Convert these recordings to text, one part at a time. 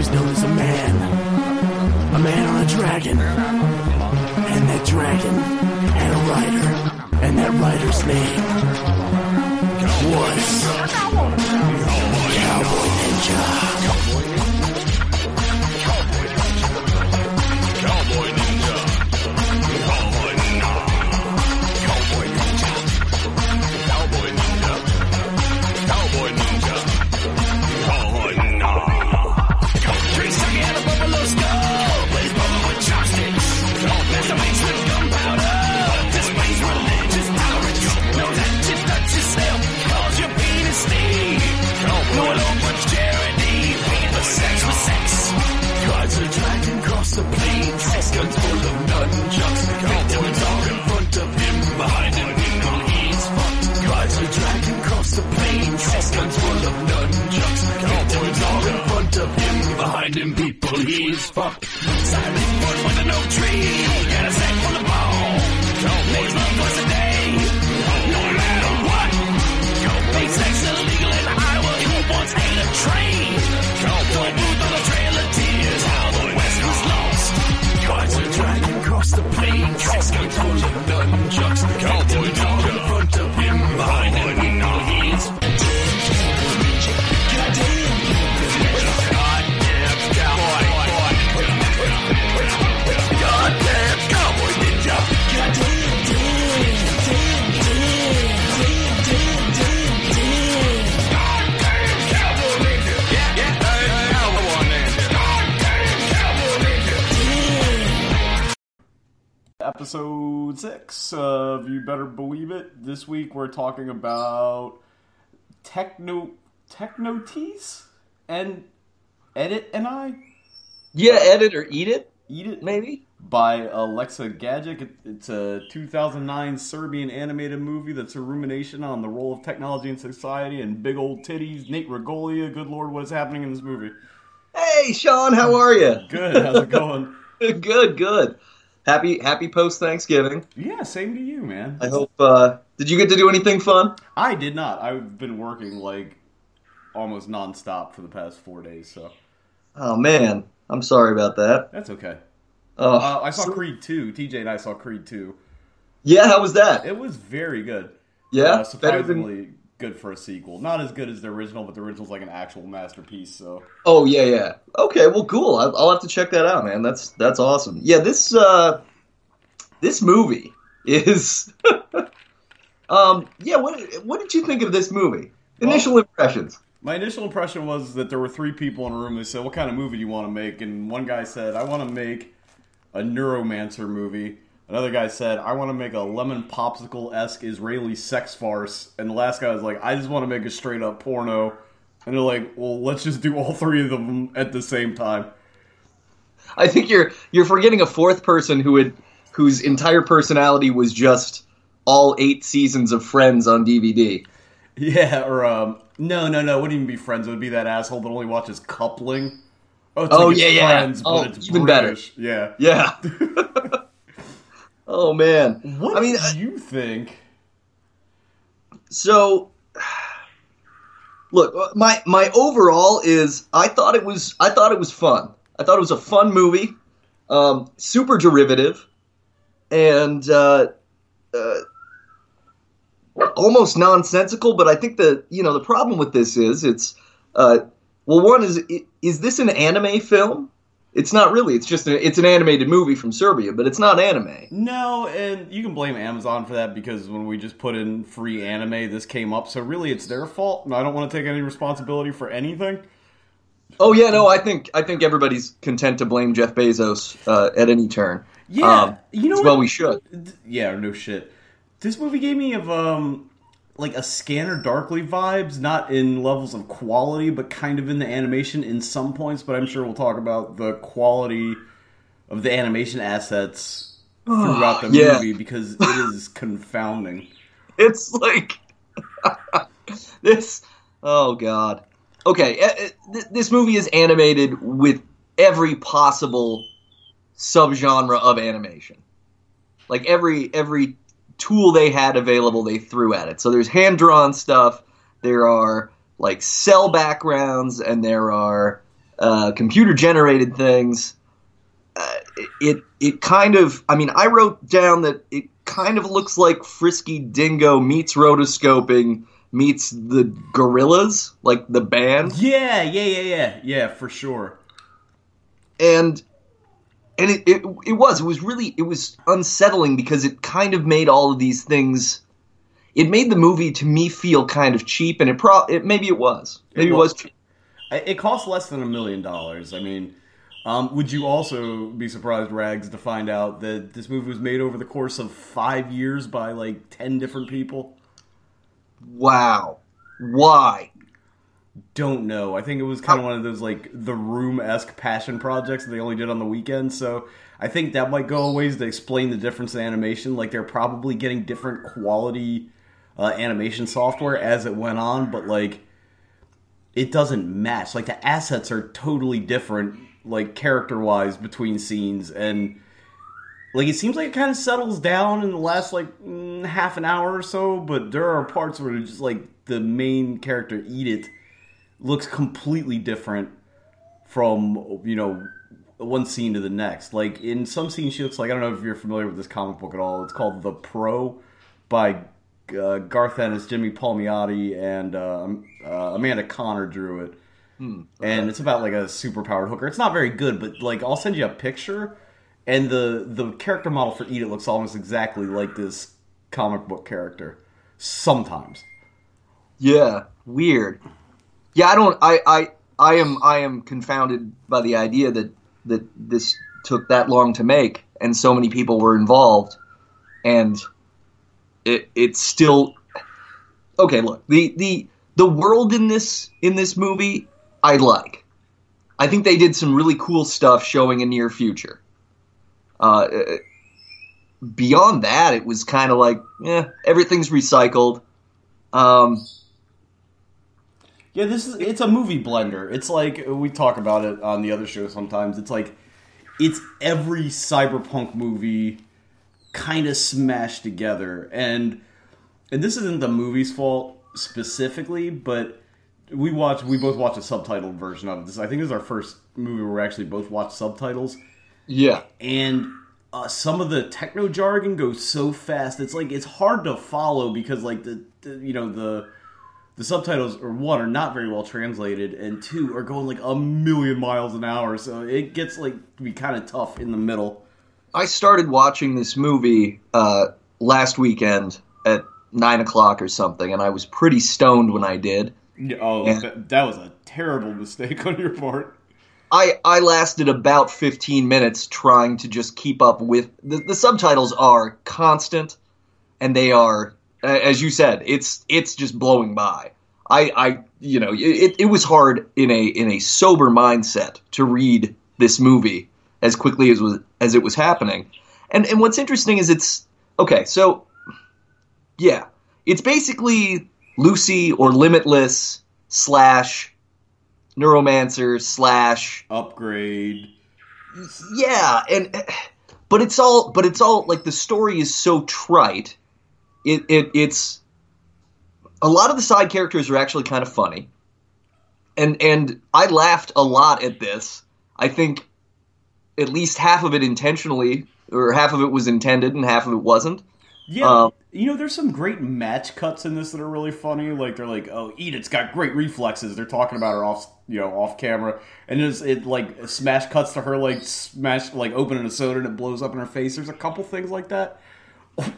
was known as a man. A man on a dragon. And that dragon had a rider. And that rider's name was Cowboy Ninja. With episode six of You Better Believe It. This week we're talking about techno Technotise and edit and I Yeah, edit or eat it, eat it maybe. by Aleksa Gajić. It- It's a 2009 Serbian animated movie that's a rumination on the role of technology in society and big old titties. Nate Regolia, good lord, what is happening in this movie? Hey, Sean, how are you? Good, how's it going? good, good. Happy, happy post Thanksgiving. yeah, same to you, man. I hope. uh Did you get to do anything fun? I did not. I've been working like almost nonstop for the past four days, so Oh man, I'm sorry about that. that's okay. Oh, Uh, I saw so- Creed 2. TJ and I saw Creed 2. Yeah, how was that? It was very good. Yeah, Uh, better surprisingly than. Good for a sequel. Not as good as the original, but the original's like an actual masterpiece, so. Oh yeah, yeah. Okay, well, cool. I'll, I'll have to check that out, man. That's that's awesome. Yeah, this uh, this movie is. um, yeah. What what did you think of this movie? Initial impressions. My initial impression was that there were three people in a room. They said, What kind of movie do you want to make? And one guy said, I want to make a Neuromancer movie. Another guy said, I want to make a lemon popsicle esque Israeli sex farce. And the last guy was like, I just want to make a straight up porno. And they're like, Well, let's just do all three of them at the same time. I think you're you're forgetting a fourth person who had whose entire personality was just all eight seasons of Friends on DVD. Yeah, or, um, no, no, no, it wouldn't even be Friends. It would be that asshole that only watches Coupling. Oh, it's Oh, like yeah, yeah. Friends, Oh, but it's even better. Yeah. Yeah. oh man. What I mean, do you think? so look, my my overall is I thought it was I thought it was fun. I thought it was a fun movie, um, super derivative, and uh, uh, almost nonsensical. But I think the you know the problem with this is it's uh, well, one is is this an anime film? It's not really. It's just a, it's an animated movie from Serbia, but it's not anime. No, and you can blame Amazon for that because when we just put in free anime, this came up. So really, it's their fault, and I don't want to take any responsibility for anything. Oh yeah, no, I think I think everybody's content to blame Jeff Bezos uh, at any turn. Yeah, Um, you know well we should. Yeah, no shit. This movie gave me of um like a Scanner Darkly vibes, not in levels of quality, but kind of in the animation in some points. But I'm sure we'll talk about the quality of the animation assets throughout the Yeah. movie because it is confounding. It's like this. Oh god. Okay, eh, eh, th- this movie is animated with every possible subgenre of animation. Like every every tool they had available, they threw at it. So there's hand drawn stuff. There are like cell backgrounds, and there are uh, computer generated things. Uh, it it kind of I mean I wrote down that it kind of looks like Frisky Dingo meets rotoscoping meets the Gorillaz like the band Yeah, yeah, yeah, yeah, yeah, for sure. and and it, it it was it was really it was unsettling because it kind of made all of these things it made the movie to me feel kind of cheap and it pro it maybe it was maybe it, was. was cheap. It costs less than a million dollars. I mean, um, would you also be surprised, Rags, to find out that this movie was made over the course of five years by like ten different people? wow why Don't know. I think it was kind of one of those like the room esque passion projects that they only did on the weekend. So I think that might go a ways to explain the difference in animation. Like they're probably getting different quality uh, animation software as it went on, but like it doesn't match. Like the assets are totally different, like character wise between scenes, and like it seems like it kind of settles down in the last like mm, half an hour or so. But there are parts where just like the main character Edith looks completely different from you know one scene to the next. Like in some scenes, she looks like I don't know if you're familiar with this comic book at all. It's called The Pro by uh, Garth Ennis, Jimmy Palmiotti, and uh, uh, Amanda Conner drew it. And it's about like a superpowered hooker. It's not very good, but like I'll send you a picture, and the the character model for Edith looks almost exactly like this comic book character. Sometimes. yeah weird yeah I don't I I I am I am confounded by the idea that that this took that long to make and so many people were involved. And it it's still okay look the the the world in this in this movie i like. I think they did some really cool stuff showing a near future. Uh beyond that it was kind of like yeah everything's recycled. Um Yeah, this is it's a movie blender. It's like we talk about it on the other show sometimes. It's like it's every cyberpunk movie kind of smashed together. And and this isn't the movie's fault specifically, but we watched we both watched a subtitled version of this. I think this is our first movie where we actually both watched subtitles yeah and uh, some of the techno jargon goes so fast it's like it's hard to follow because like the, the you know the the subtitles are one are not very well translated and two are going like a million miles an hour so it gets like to be kind of tough in the middle I started watching this movie uh, last weekend at nine o'clock or something, and I was pretty stoned when I did. oh Yeah. that, that was a terrible mistake on your part I I lasted about fifteen minutes trying to just keep up with the, the subtitles are constant, and they are as you said, it's it's just blowing by. I I you know it, it was hard in a in a sober mindset to read this movie as quickly as was as it was happening. And and what's interesting is it's okay, so yeah, it's basically Lucy or Limitless slash Neuromancer slash upgrade yeah, and but it's all but it's all like the story is so trite. It it it's a lot of the side characters are actually kind of funny. And and I laughed a lot at this. I think at least half of it intentionally or half of it was intended and half of it wasn't. Yeah, Um, you know, there's some great match cuts in this that are really funny. Like they're like, "Oh, Edith's got great reflexes." They're talking about her off, you know, off camera, and it's, it like smash cuts to her like smash like opening a soda and it blows up in her face. There's a couple things like that,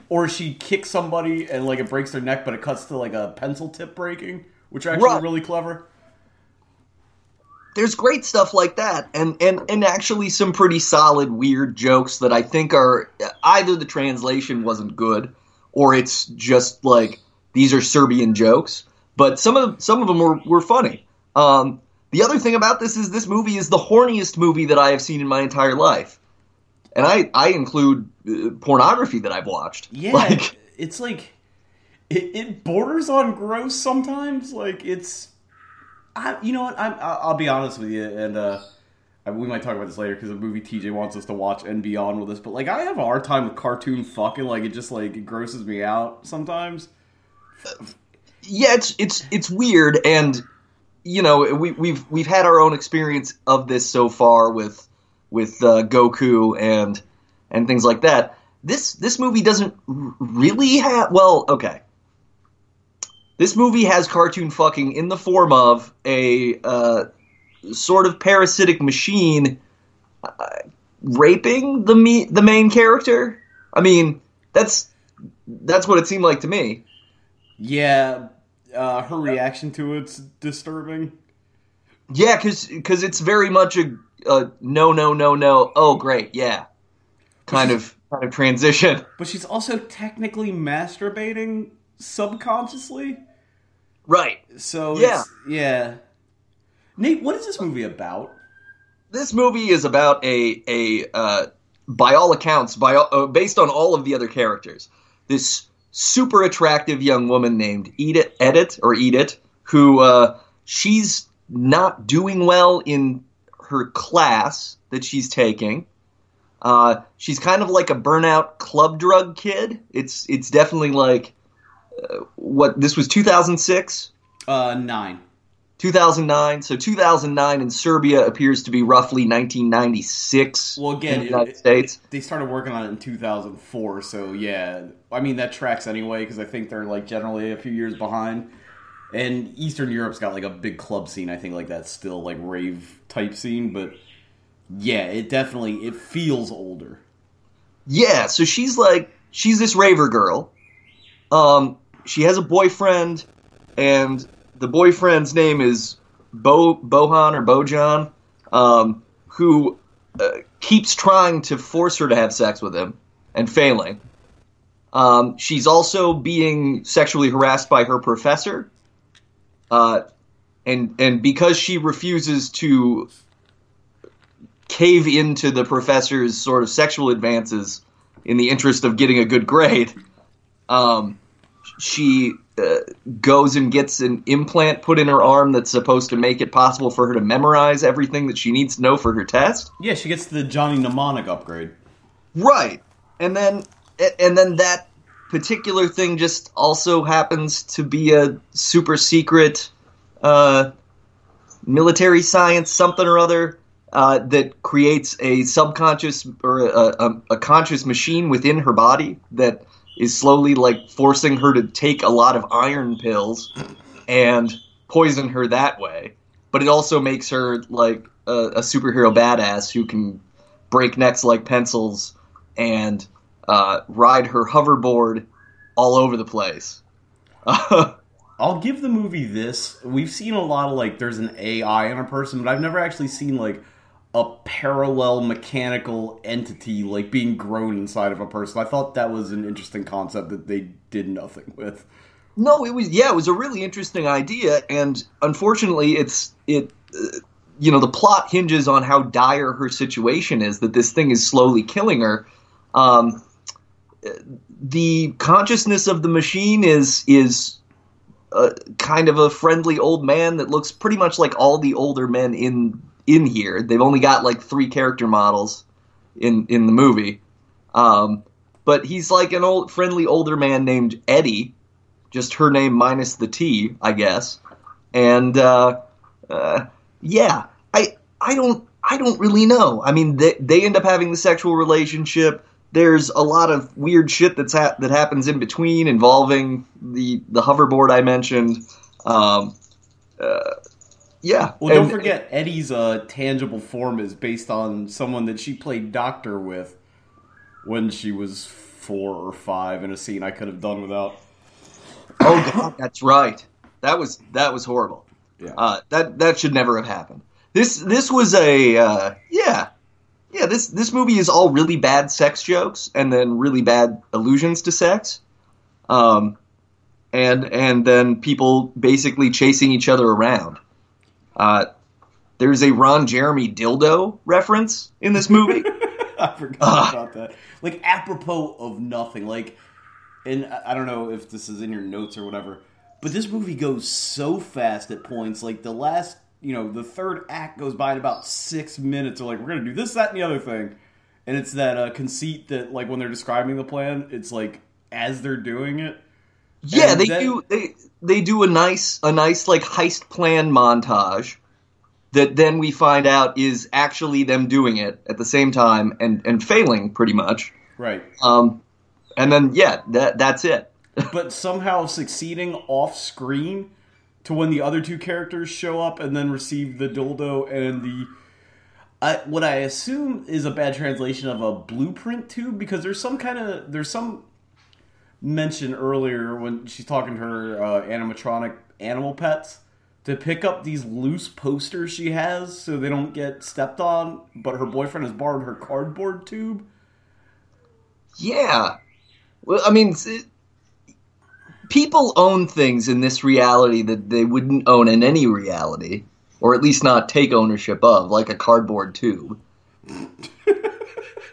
or she kicks somebody and like it breaks their neck, but it cuts to like a pencil tip breaking, which are actually Right. really clever. there's great stuff like that and and and actually some pretty solid weird jokes that I think are either the translation wasn't good or it's just like these are Serbian jokes but some of some of them were were funny um the other thing about this is this movie is the horniest movie that I have seen in my entire life and I I include uh, pornography that I've watched Yeah, like it's like it, it borders on gross sometimes. Like it's, I you know what? I'm, I'll be honest with you, and uh, I- we might talk about this later because the movie TJ wants us to watch and beyond with us. But like, I have a hard time with cartoon fucking. Like, it just like it grosses me out sometimes. yeah, it's it's it's weird, and you know we, we've we've had our own experience of this so far with with uh, Goku and and things like that. This this movie doesn't really have well okay. This movie has cartoon fucking in the form of a uh, sort of parasitic machine uh, raping the me- the main character. I mean, that's that's what it seemed like to me. Yeah, uh, her reaction to it's disturbing. Yeah, because it's very much a, a no no no no. Oh great, yeah, kind of kind of transition. But she's also technically masturbating subconsciously. Right. So Yeah. it's, yeah. Nate, what is this movie about? This movie is about a a uh, by all accounts, by all- uh, based on all of the other characters, this super attractive young woman named Edith Edit or Edith, who uh, she's not doing well in her class that she's taking. Uh, she's kind of like a burnout club drug kid. It's it's definitely like uh, what this was 2006. Uh, nine. 2009. So 2009 in Serbia appears to be roughly 1996 Well, again, in the United it- States. They started working on it in 2004, so yeah. I mean, that tracks anyway, because I think they're, like, generally a few years behind. And Eastern Europe's got, like, a big club scene. I think, like, that's still, like, rave-type scene, but yeah, it definitely, it feels older. Yeah, so she's like she's this raver girl. Um, she has a boyfriend, and the boyfriend's name is Bo Bohan or Bojan, um, who uh, keeps trying to force her to have sex with him and failing. Um, she's also being sexually harassed by her professor, uh, and and because she refuses to cave into the professor's sort of sexual advances in the interest of getting a good grade, um, she uh, goes and gets an implant put in her arm that's supposed to make it possible for her to memorize everything that she needs to know for her test. Yeah, she gets the Johnny Mnemonic upgrade. Right. And then and then that particular thing just also happens to be a super secret uh, military science something or other uh, that creates a subconscious or a, a, a conscious machine within her body that is slowly like forcing her to take a lot of iron pills and poison her that way. But it also makes her like a, a superhero badass who can break necks like pencils and uh, ride her hoverboard all over the place. I'll give the movie this. We've seen a lot of like there's an AI in a person, but I've never actually seen like a parallel mechanical entity like being grown inside of a person. I thought that was an interesting concept that they did nothing with. no, it was yeah, it was a really interesting idea, and unfortunately, it's it. Uh, you know, the plot hinges on how dire her situation is. That this thing is slowly killing her. Um, the consciousness of the machine is is uh, kind of a friendly old man that looks pretty much like all the older men in in here. They've only got like three character models in in the movie, um, but he's like an old friendly older man named Eddie, just her name minus the T, I guess. And uh, uh, yeah, I I don't I don't really know. I mean, they they end up having the sexual relationship. There's a lot of weird shit that's ha- that happens in between involving the the hoverboard I mentioned. Um, uh, yeah. Well, don't And- forget Eddie's uh, tangible form is based on someone that she played doctor with when she was four or five in a scene I could have done without. Oh God, that's right. That was that was horrible. Yeah. Uh, that that should never have happened. This this was a uh, yeah yeah this this movie is all really bad sex jokes and then really bad allusions to sex, um, and and then people basically chasing each other around. Uh, there's a Ron Jeremy dildo reference in this movie. I forgot about that. Like apropos of nothing. Like, and I don't know if this is in your notes or whatever, but this movie goes so fast at points. Like the last, you know, the third act goes by in about six minutes. They're like, we're gonna do this, that, and the other thing, and it's that uh, conceit that like when they're describing the plan, it's like as they're doing it. Yeah, they do. They they do a nice a nice like heist plan montage that then we find out is actually them doing it at the same time and and failing pretty much. Right. Um, and then yeah, that that's it. but somehow succeeding off screen to when the other two characters show up and then receive the dildo and the I, what I assume is a bad translation of a blueprint tube because there's some kind of there's some mention earlier when she's talking to her uh, animatronic animal pets to pick up these loose posters she has so they don't get stepped on but her boyfriend has borrowed her cardboard tube Yeah. Well, I mean, s- people own things in this reality that they wouldn't own in any reality, or at least not take ownership of, like a cardboard tube.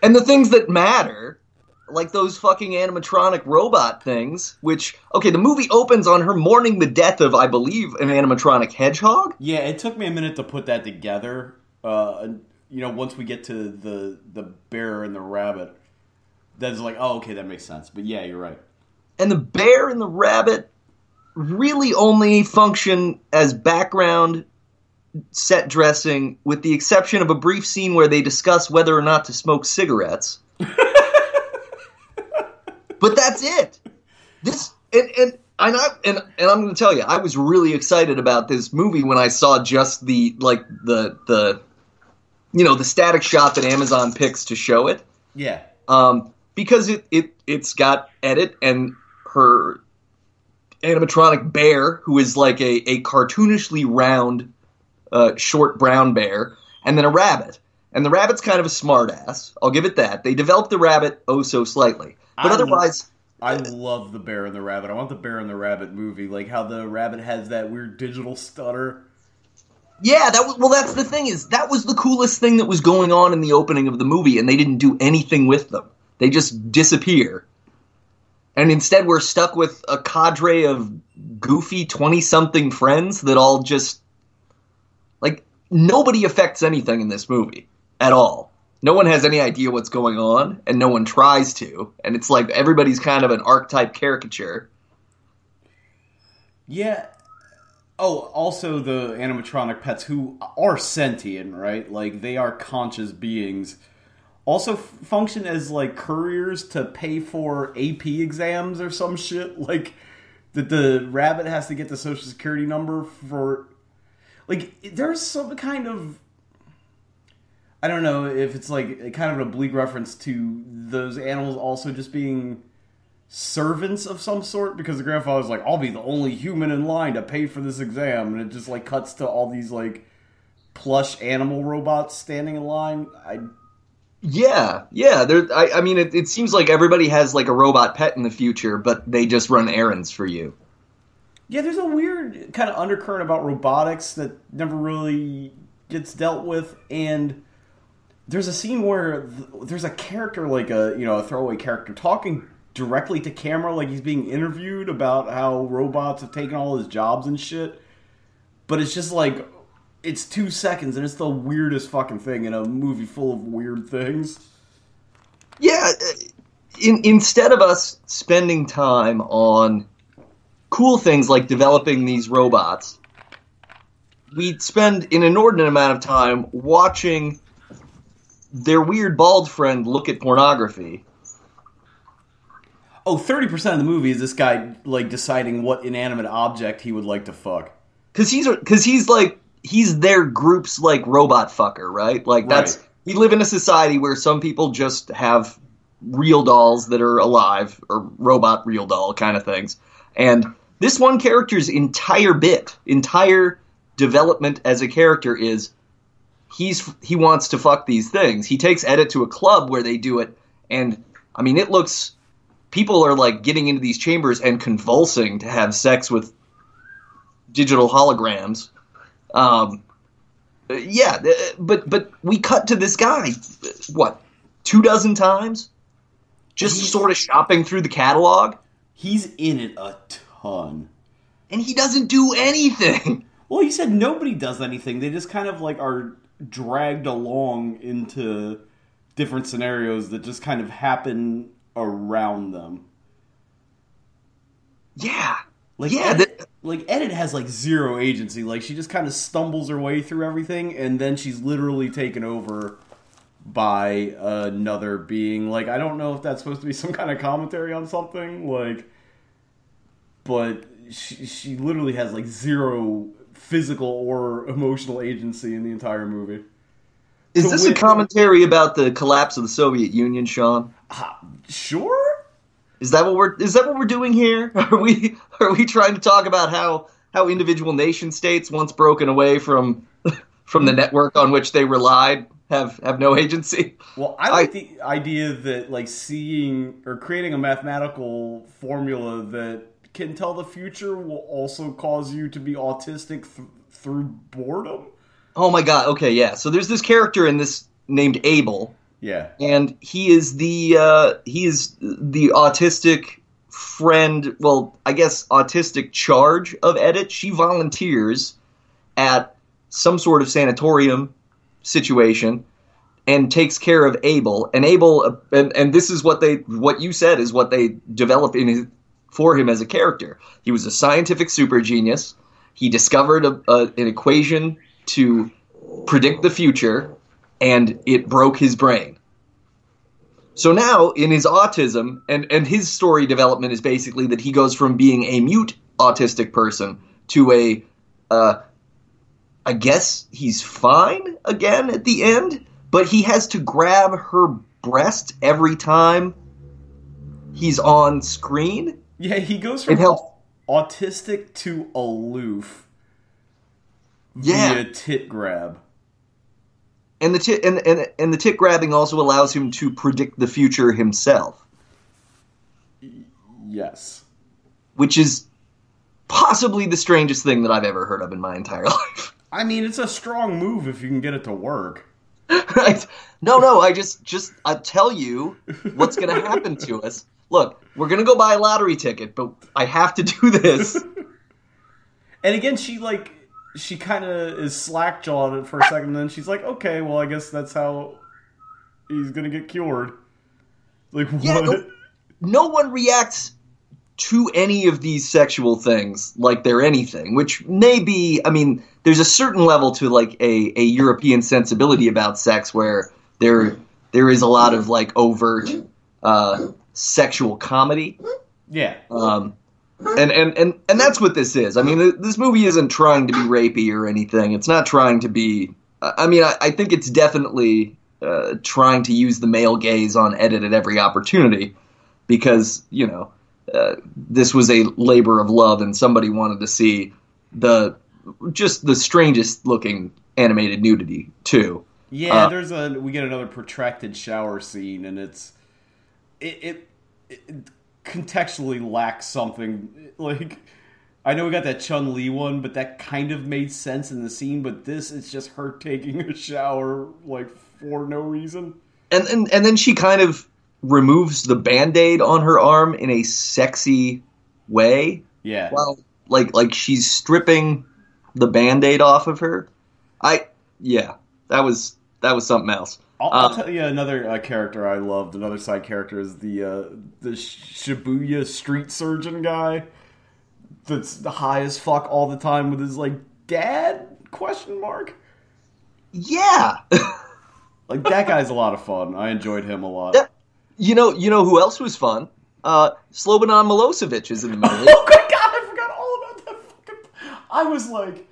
and the things that matter, like those fucking animatronic robot things, which, okay, the movie opens on her mourning the death of, I believe, an animatronic hedgehog. Yeah, it took me a minute to put that together. Uh, you know, once we get to the the bear and the rabbit, that's like, oh, okay, that makes sense. But yeah, you're right. And the bear and the rabbit really only function as background set dressing with the exception of a brief scene where they discuss whether or not to smoke cigarettes. But that's it. This and and and, I, and, and I'm going to tell you, I was really excited about this movie when I saw just the like the the you know the static shot that Amazon picks to show it. Yeah, um, because it, it it's got edit and her animatronic bear who is like a, a cartoonishly round uh, short brown bear and then a rabbit. And the rabbit's kind of a smartass. I'll give it that. They developed the rabbit oh so slightly. But I'm- otherwise I love the bear and the rabbit. I want the bear and the rabbit movie, like how the rabbit has that weird digital stutter. yeah that was well that's the thing is that was the coolest thing that was going on in the opening of the movie and they didn't do anything with them. They just disappear and instead we're stuck with a cadre of goofy 20 something friends that all just like nobody affects anything in this movie at all no one has any idea what's going on and no one tries to and it's like everybody's kind of an archetype caricature Yeah. Oh, also the animatronic pets who are sentient, right? Like they are conscious beings. Also function as like couriers to pay for AP exams or some shit. Like that the rabbit has to get the social security number for. Like there's some kind of. I don't know if it's like kind of an oblique reference to those animals also just being servants of some sort because the grandfather's like, I'll be the only human in line to pay for this exam, and it just like cuts to all these like plush animal robots standing in line. I yeah yeah there i, I mean it, it seems like everybody has like a robot pet in the future but they just run errands for you. Yeah, there's a weird kind of undercurrent about robotics that never really gets dealt with, and there's a scene where th- there's a character like a you know a throwaway character talking directly to camera like he's being interviewed about how robots have taken all his jobs and shit but it's just like it's two seconds and it's the weirdest fucking thing in a movie full of weird things Yeah, uh, in, instead of us spending time on cool things like developing these robots, we spend an inordinate amount of time watching their weird bald friend look at pornography. oh 30% of the movie is this guy like deciding what inanimate object he would like to fuck Cause he's cause he's like he's their group's like robot fucker, right? Like that's Right. we live in a society where some people just have real dolls that are alive or robot real doll kind of things. And this one character's entire bit, entire development as a character is he's he wants to fuck these things. He takes Edit to a club where they do it and I mean it looks people are like getting into these chambers and convulsing to have sex with digital holograms. Um, yeah, uh, but but we cut to this guy, what, two dozen times, just He's- sort of shopping through the catalog, he's in it a ton. And he doesn't do anything. well he said nobody does anything. They just kind of like are dragged along into different scenarios that just kind of happen around them. Yeah. Like Yeah, Edit, like Edit has like zero agency. Like she just kind of stumbles her way through everything, and then she's literally taken over by another being. Like I don't know if that's supposed to be some kind of commentary on something. Like, but she she literally has like zero physical or emotional agency in the entire movie. Is this a commentary about the collapse of the Soviet Union, Sean? Uh, sure. Is that what we're is that what we're doing here? Are we are we trying to talk about how how individual nation states once broken away from from the network on which they relied have have no agency? Well, I like the idea that like seeing or creating a mathematical formula that can tell the future will also cause you to be autistic th- through boredom. Oh my god. Okay, yeah. So there's this character in this named Abel Yeah. and he is the uh, he is the autistic friend. Well, I guess autistic charge of Edit. She volunteers at some sort of sanatorium situation and takes care of Abel. And Abel, and, and this is what they what you said is what they develop in his, for him as a character. He was a scientific super genius. He discovered a, a, an equation to predict the future, and it broke his brain. So now, in his autism, and, and his story development is basically that he goes from being a mute autistic person to a, uh, I guess he's fine again at the end, but he has to grab her breast every time he's on screen. Yeah, he goes from autistic to aloof Yeah. via tit grab. And the tit and, and and the tit grabbing also allows him to predict the future himself, Yes. which is possibly the strangest thing that I've ever heard of in my entire life. I mean, it's a strong move if you can get it to work. right? No, no. I just, just, I tell you what's going to happen to us. Look, we're going to go buy a lottery ticket, but I have to do this. And again, she like she kind of is slack jawed for a second, and then she's like, "Okay, well, I guess that's how he's gonna get cured." Like Yeah, what? no- No one reacts to any of these sexual things like they're anything, which may be. I mean, there's a certain level to like a, a European sensibility about sex where there there is a lot of like overt uh, sexual comedy. Yeah, Um, and, and, and, and that's what this is. I mean, this movie isn't trying to be rapey or anything. It's not trying to be. I mean, I, I think it's definitely uh, trying to use the male gaze on edit at every opportunity because, you know, uh, this was a labor of love and somebody wanted to see the just the strangest looking animated nudity, too. yeah. Uh, there's a we get another protracted shower scene, and it's it it, it contextually lacks something. Like I know we got that Chun Li one, but that kind of made sense in the scene. But this, is just her taking a shower like for no reason. and, and and then she kind of removes the band-aid on her arm in a sexy way Yeah. well like like she's stripping the band-aid off of her i yeah that was that was something else I'll, I'll Uh, tell you another uh, character I loved. Another side character is the uh, the Shibuya street surgeon guy. That's the high as fuck all the time with his like dad question mark. yeah Like that guy's a lot of fun. I enjoyed him a lot. That- you know you know who else was fun uh slobodan milosevic is in the movie Oh my god, I forgot all about that fucking. I was like,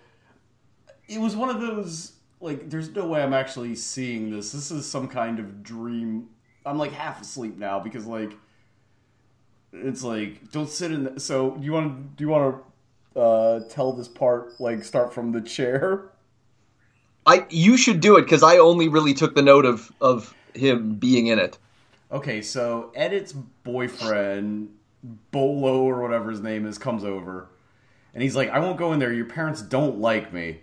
it was one of those like. There's no way I'm actually seeing this. This is some kind of dream. I'm like half asleep now because like, it's like don't sit in. The, so do you want to do you want to uh, tell this part like start from the chair? i you should do it because i only really took the note of of him being in it Okay, so Edit's boyfriend, Bolo or whatever his name is, comes over, and he's like, "I won't go in there. Your parents don't like me."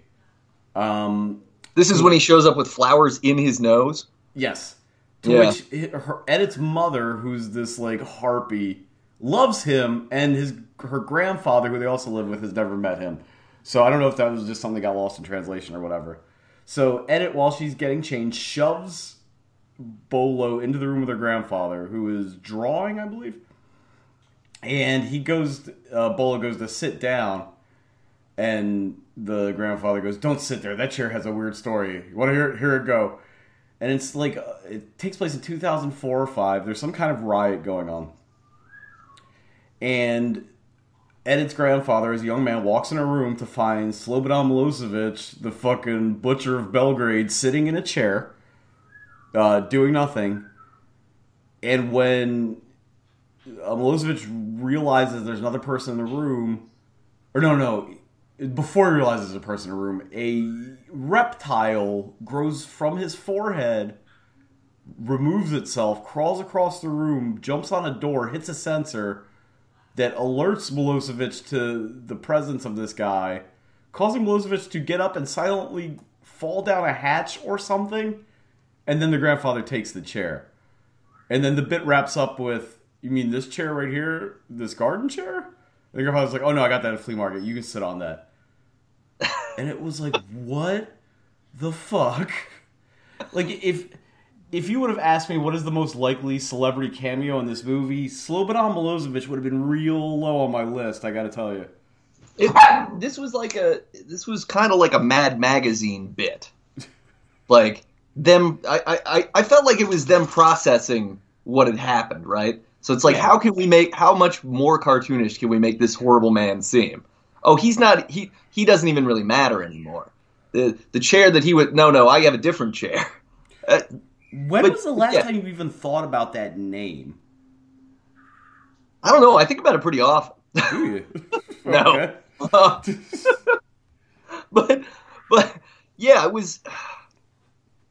Um, this is when he shows up with flowers in his nose yes. To Yeah. which hi- her Edit's mother, who's this like harpy, loves him, and his her grandfather, who they also live with, has never met him. So I don't know if that was just something that got lost in translation or whatever. So Edit, while she's getting changed, shoves Bolo into the room with her grandfather, who is drawing, I believe. and he goes. Uh, Bolo goes to sit down, and the grandfather goes, "Don't sit there. That chair has a weird story. You want to hear? Hear it go." And it's like uh, it takes place in 2004 or five. There's some kind of riot going on, and Edith's grandfather, as a young man, walks in a room to find Slobodan Milosevic, the fucking butcher of Belgrade, sitting in a chair, uh, doing nothing. And when uh, Milosevic realizes there's another person in the room, or no, no, before he realizes there's a person in the room, a reptile grows from his forehead, removes itself, crawls across the room, jumps on a door, hits a sensor that alerts Milosevic to the presence of this guy, causing Milosevic to get up and silently fall down a hatch or something, and then the grandfather takes the chair. And then the bit wraps up with, You mean this chair right here? This garden chair? And the grandfather's like, Oh no, I got that at a flea market. You can sit on that. and it was like, What the fuck? Like, if if you would have asked me what is the most likely celebrity cameo in this movie, Slobodan Milosevic would have been real low on my list. I got to tell you. It, this was like a this was kind of like a Mad Magazine bit, like them. I, I I felt like it was them processing what had happened, right? So it's like, Yeah. how can we make how much more cartoonish can we make this horrible man seem? Oh, he's not. He he doesn't even really matter anymore. The the chair that he would no no I have a different chair. Uh, When But- was the last yeah. time you even thought about that name? I don't know. I think about it pretty often. Do you? No. but but yeah, it was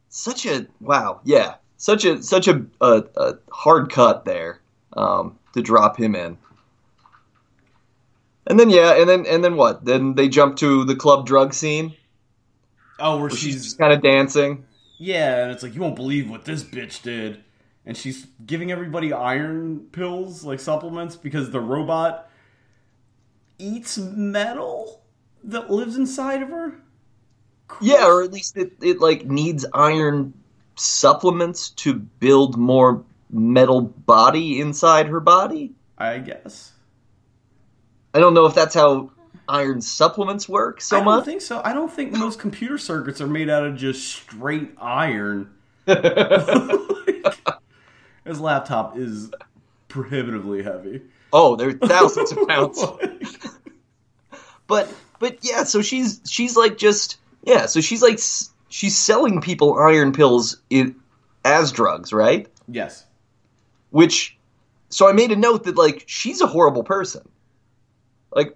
such a wow. Yeah, such a such a a, a hard cut there um, to drop him in. And then yeah, and then and then what? Then they jump to the club drug scene. Oh, where Where she's she's kind of dancing. yeah, and it's like you won't believe what this bitch did, and she's giving everybody iron pills like supplements because the robot eats metal that lives inside of her. Yeah, or at least it, it like needs iron supplements to build more metal body inside her body. I guess. I don't know if that's how iron supplements work so much. I don't much. think so. I don't think most computer circuits are made out of just straight iron. His laptop is prohibitively heavy. oh, they're thousands of pounds. But but yeah, so she's she's like just yeah, so she's like she's selling people iron pills in, as drugs, right? yes. Which so I made a note that like she's a horrible person. Like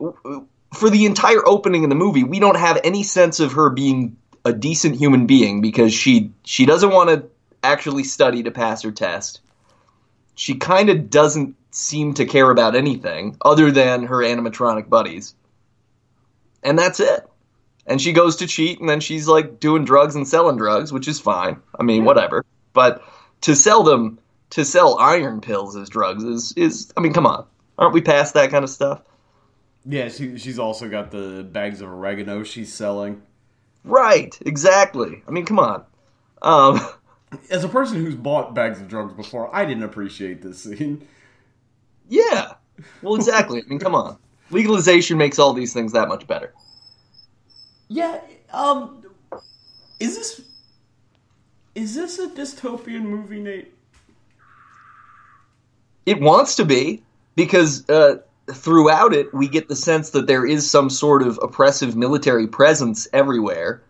for the entire opening of the movie, we don't have any sense of her being a decent human being because she she doesn't want to actually study to pass her test. She kind of doesn't seem to care about anything other than her animatronic buddies. And that's it. And she goes to cheat and then she's like doing drugs and selling drugs, which is fine. I mean, whatever. But to sell them to sell iron pills as drugs is is I mean, come on. Aren't we past that kind of stuff? Yeah, she, she's also got the bags of oregano she's selling. Right, exactly. I mean, come on. Um As a person who's bought bags of drugs before, I didn't appreciate this scene. yeah. Well, exactly. I mean, come on. Legalization makes all these things that much better. Yeah, um, is this is this a dystopian movie, Nate? It wants to be because uh, throughout it we get the sense that there is some sort of oppressive military presence everywhere,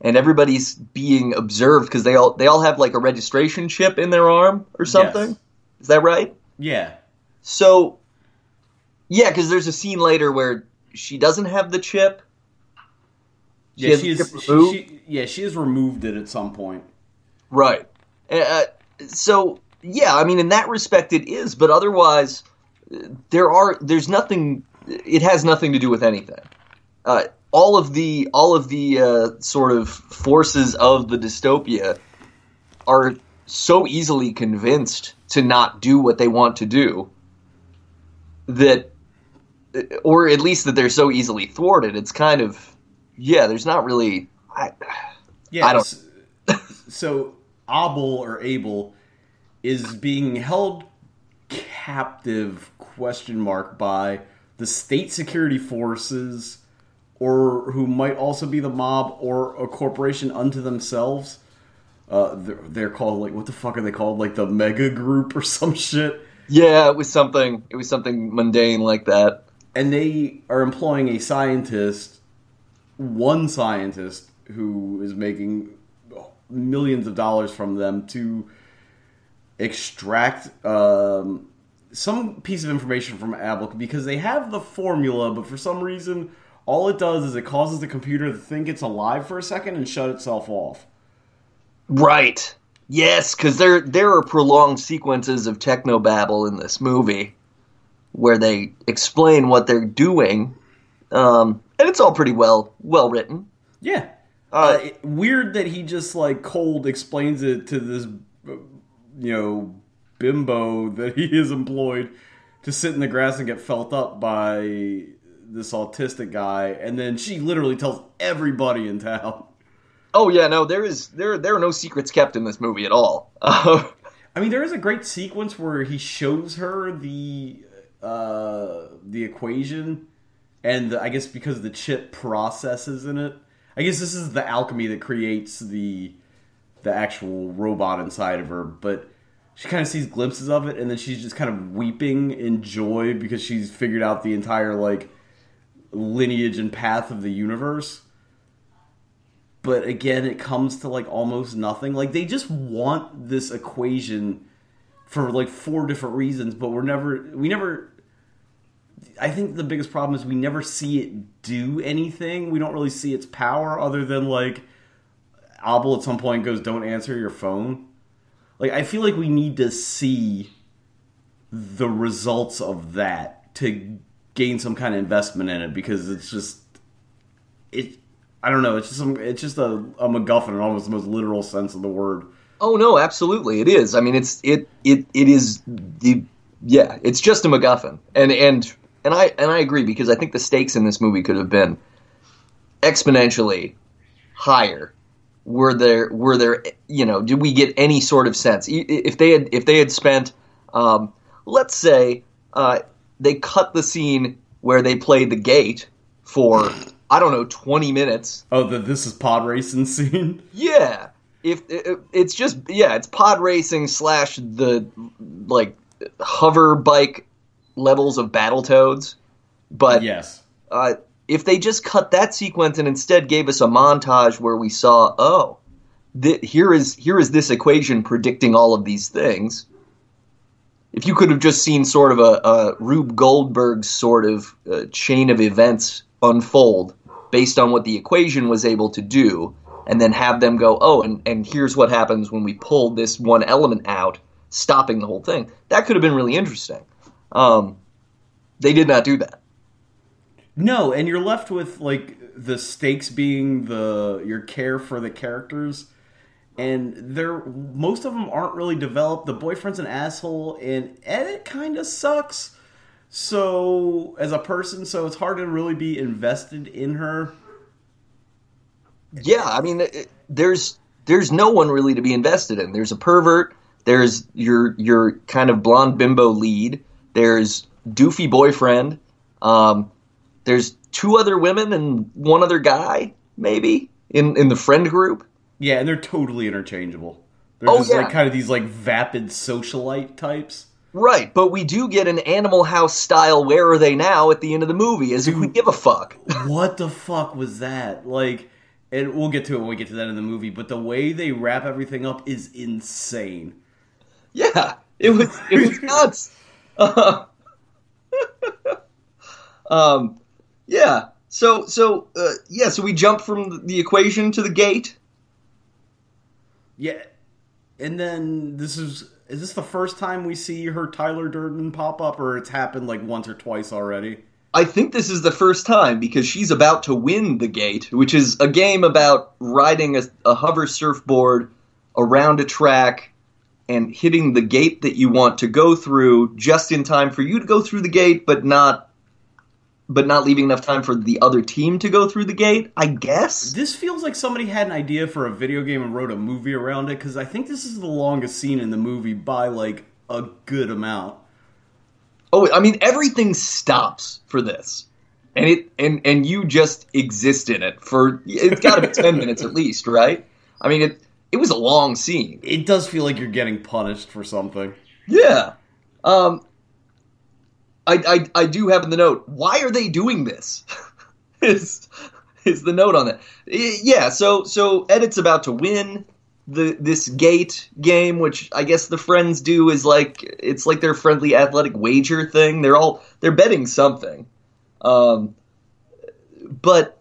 and everybody's being observed because they all they all have like a registration chip in their arm or something. Yes. Is that right? Yeah, So, yeah, because there's a scene later where she doesn't have the chip. She yeah, she is. She, she, yeah, she has removed it at some point. Right. Uh, so yeah, I mean, in that respect, it is, but otherwise, there are there's nothing. It has nothing to do with anything. Uh, all of the all of the uh, sort of forces of the dystopia are so easily convinced to not do what they want to do that or at least that they're so easily thwarted it's kind of yeah there's not really I, Yeah. I don't- So Abel or Abel is being held captive question mark by the state security forces or who might also be the mob or a corporation unto themselves. Uh, they're, they're called like what the fuck are they called? Like the mega group or some shit. Yeah, it was something. It was something mundane like that. And they are employing a scientist, one scientist who is making millions of dollars from them to extract um, some piece of information from Apple because they have the formula, but for some reason, all it does is it causes the computer to think it's alive for a second and shut itself off. Right. Yes, because there there are prolonged sequences of technobabble in this movie where they explain what they're doing, um, and it's all pretty well well written. Yeah. Uh, it- weird that he just like cold explains it to this, uh, you know, bimbo that he is employed to sit in the grass and get felt up by this autistic guy, and then she literally tells everybody in town. Oh yeah, no, there is there there are no secrets kept in this movie at all. I mean, there is a great sequence where he shows her the uh, the equation, and the, I guess because the chip processes in it. I guess this is the alchemy that creates the the actual robot inside of her. But she kind of sees glimpses of it, and then she's just kind of weeping in joy because she's figured out the entire like lineage and path of the universe but again it comes to like almost nothing like they just want this equation for like four different reasons but we're never we never i think the biggest problem is we never see it do anything we don't really see its power other than like abel at some point goes don't answer your phone like i feel like we need to see the results of that to gain some kind of investment in it because it's just it I don't know. It's just some. It's just a, a MacGuffin in almost the most literal sense of the word. oh no, absolutely, it is. I mean, it's it it it is the yeah, it's just a MacGuffin, and and and I and I agree because I think the stakes in this movie could have been exponentially higher. Were there were there you know did we get any sort of sense if they had if they had spent um, let's say uh, they cut the scene where they played the gate for I don't know twenty minutes Oh, the this is pod racing scene. yeah, if it, it's just yeah, it's pod racing slash the like hover bike levels of Battletoads, but yes. uh, if they just cut that sequence and instead gave us a montage where we saw oh, th- here is here is this equation predicting all of these things. If you could have just seen sort of a, a Rube Goldberg sort of uh, chain of events unfold based on what the equation was able to do, and then have them go, oh, and, and here's what happens when we pull this one element out, stopping the whole thing. That could have been really interesting. Um, they did not do that. No, and you're left with like the stakes being the your care for the characters, and they're most of them aren't really developed. The boyfriend's an asshole, and Ed kind of sucks. So as a person, so it's hard to really be invested in her. Yeah, I mean, it, there's there's no one really to be invested in. There's a pervert. There's your your kind of blonde bimbo lead. There's doofy boyfriend. Um, there's two other women and one other guy, maybe in in the friend group. Yeah, and they're totally interchangeable. They're Oh, just yeah. like kind of these like vapid socialite types. Right, but we do get an Animal House style "Where are they now?" at the end of the movie, as if we give a fuck. what the fuck was that? Like, and we'll get to it when we get to that in the movie. But the way they wrap everything up is insane. Yeah, it was it was nuts. Uh, um, yeah. So so uh, yeah. So we jump from the equation to the gate. Yeah, and then this is is this the first time we see her Tyler Durden pop up, or it's happened like once or twice already? I think this is the first time because she's about to win the gate, which is a game about riding a, a hover surfboard around a track and hitting the gate that you want to go through just in time for you to go through the gate, but not but not leaving enough time for the other team to go through the gate. I guess. This feels like somebody had an idea for a video game and wrote a movie around it because I think this is the longest scene in the movie by like a good amount. Oh, I mean everything stops for this, and it and and you just exist in it for it's got to be ten minutes at least, right? I mean it it was a long scene. It does feel like you're getting punished for something. Yeah. Um. I I I do have in the note. Why are they doing this? is is the note on that? Y- Yeah. So so Edit's about to win the this gate game, which I guess the friends do is like it's like their friendly athletic wager thing. They're all they're betting something. Um. But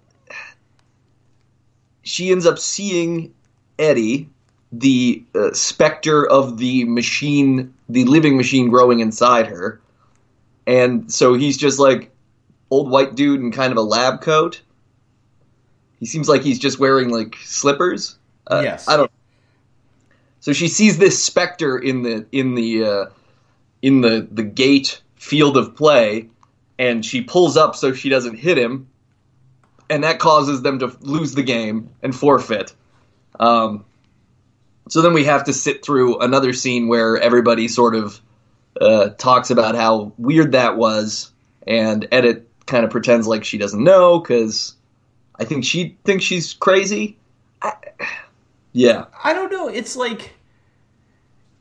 she ends up seeing Eddie, the uh, specter of the machine, the living machine growing inside her. And so he's just like old white dude in kind of a lab coat. He seems like he's just wearing like slippers. Uh, Yes. I don't. So she sees this specter in the in the uh, in the the gate field of play, and she pulls up so she doesn't hit him, and that causes them to lose the game and forfeit. Um, so then we have to sit through another scene where everybody sort of uh, talks about how weird that was, and Edit kind of pretends like she doesn't know because I think she thinks she's crazy. I, yeah, I don't know. It's like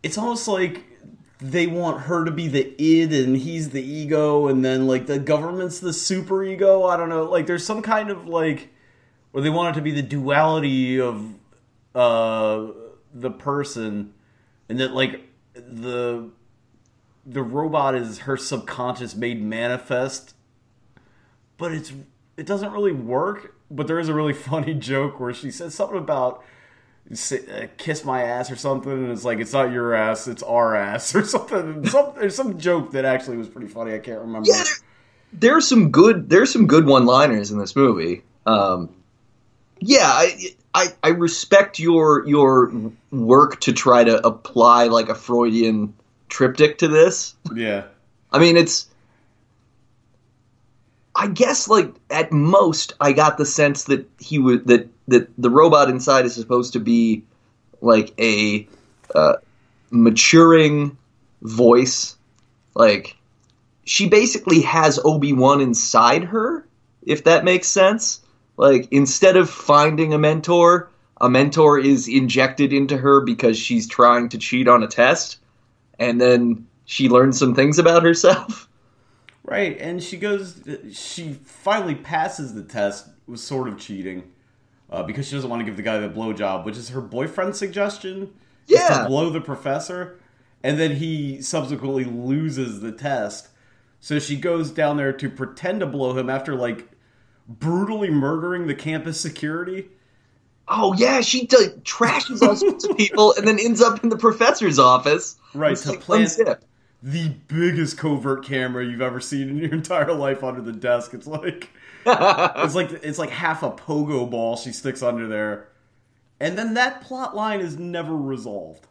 it's almost like they want her to be the id and he's the ego and then like the government's the super ego. I don't know. Like there's some kind of like or they want it to be the duality of uh the person and that like the the robot is her subconscious made manifest but it's it doesn't really work but there is a really funny joke where she says something about uh, kiss my ass or something and it's like it's not your ass it's our ass or something some, there's some joke that actually was pretty funny i can't remember yeah. There, there's some good there's some good one-liners in this movie. Um, yeah, I, I I respect your your work to try to apply like a Freudian triptych to this. yeah I mean, it's. I guess, like at most, I got the sense that he would that that the robot inside is supposed to be like a uh, maturing voice. Like she basically has Obi Wan inside her, if that makes sense. Like instead of finding a mentor, a mentor is injected into her because she's trying to cheat on a test, and then she learns some things about herself. Right, and she goes. She finally passes the test Was sort of cheating, uh, because she doesn't want to give the guy the blowjob, which is her boyfriend's suggestion. Yeah. to blow the professor, and then he subsequently loses the test. So she goes down there to pretend to blow him after like brutally murdering the campus security. Oh yeah, she d- trashes all sorts of people and then ends up in the professor's office. Right, It's to like, plant-. The biggest covert camera you've ever seen in your entire life under the desk. It's like it's like it's like half a pogo ball she sticks under there, and then that plot line is never resolved.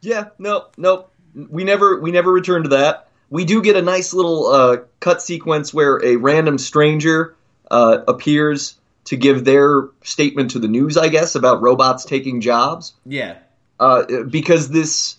Yeah, no, no. We never we never return to that. We do get a nice little uh, cut sequence where a random stranger uh, appears to give their statement to the news, I guess, about robots taking jobs. Yeah, Uh, because this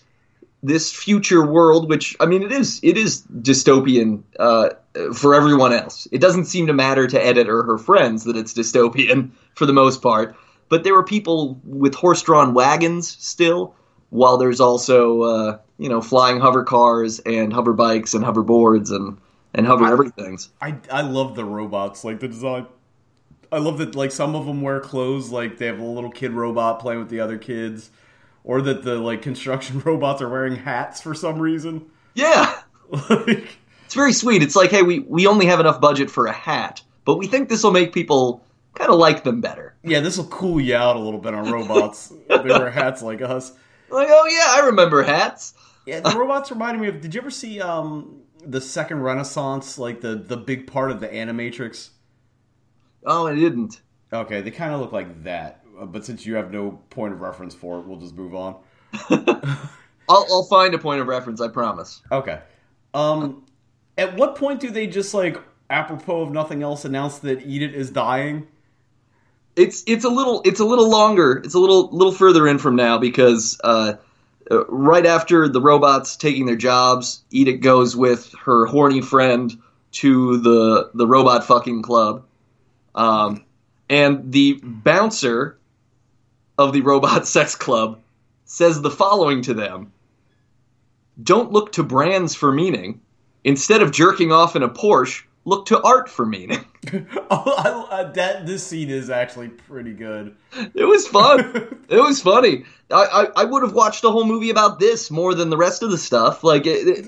this future world, which I mean, it is it is dystopian uh, for everyone else. It doesn't seem to matter to Edit or her friends that it's dystopian for the most part. But there are people with horse-drawn wagons still, while there's also uh, you know flying hover cars and hover bikes and hoverboards and and hover everythings. I I love the robots, like the design. I love that like some of them wear clothes, like they have a little kid robot playing with the other kids, or that the like construction robots are wearing hats for some reason. Yeah, like, it's very sweet. It's like, hey, we we only have enough budget for a hat, but we think this will make people kind of like them better. yeah, this will cool you out a little bit on robots. they wear hats like us. Like, oh yeah, I remember hats. Yeah, the robots reminded me of. Did you ever see um the second Renaissance, like the the big part of the Animatrix? Oh, I didn't. Okay, they kind of look like that. Uh, But since you have no point of reference for it, we'll just move on. I'll, I'll find a point of reference. I promise. Okay. Um, at what point do they just like, apropos of nothing else, announce that Edith is dying? It's it's a little it's a little longer. It's a little little further in from now because uh, uh, right after the robots taking their jobs, Edith goes with her horny friend to the the robot fucking club, um, and the bouncer of the robot sex club says the following to them: "Don't look to brands for meaning. Instead of jerking off in a Porsche, look to art for meaning." oh, I, I, that this scene is actually pretty good. It was fun. it was funny. I, I, I would have watched a whole movie about this more than the rest of the stuff. Like it, it,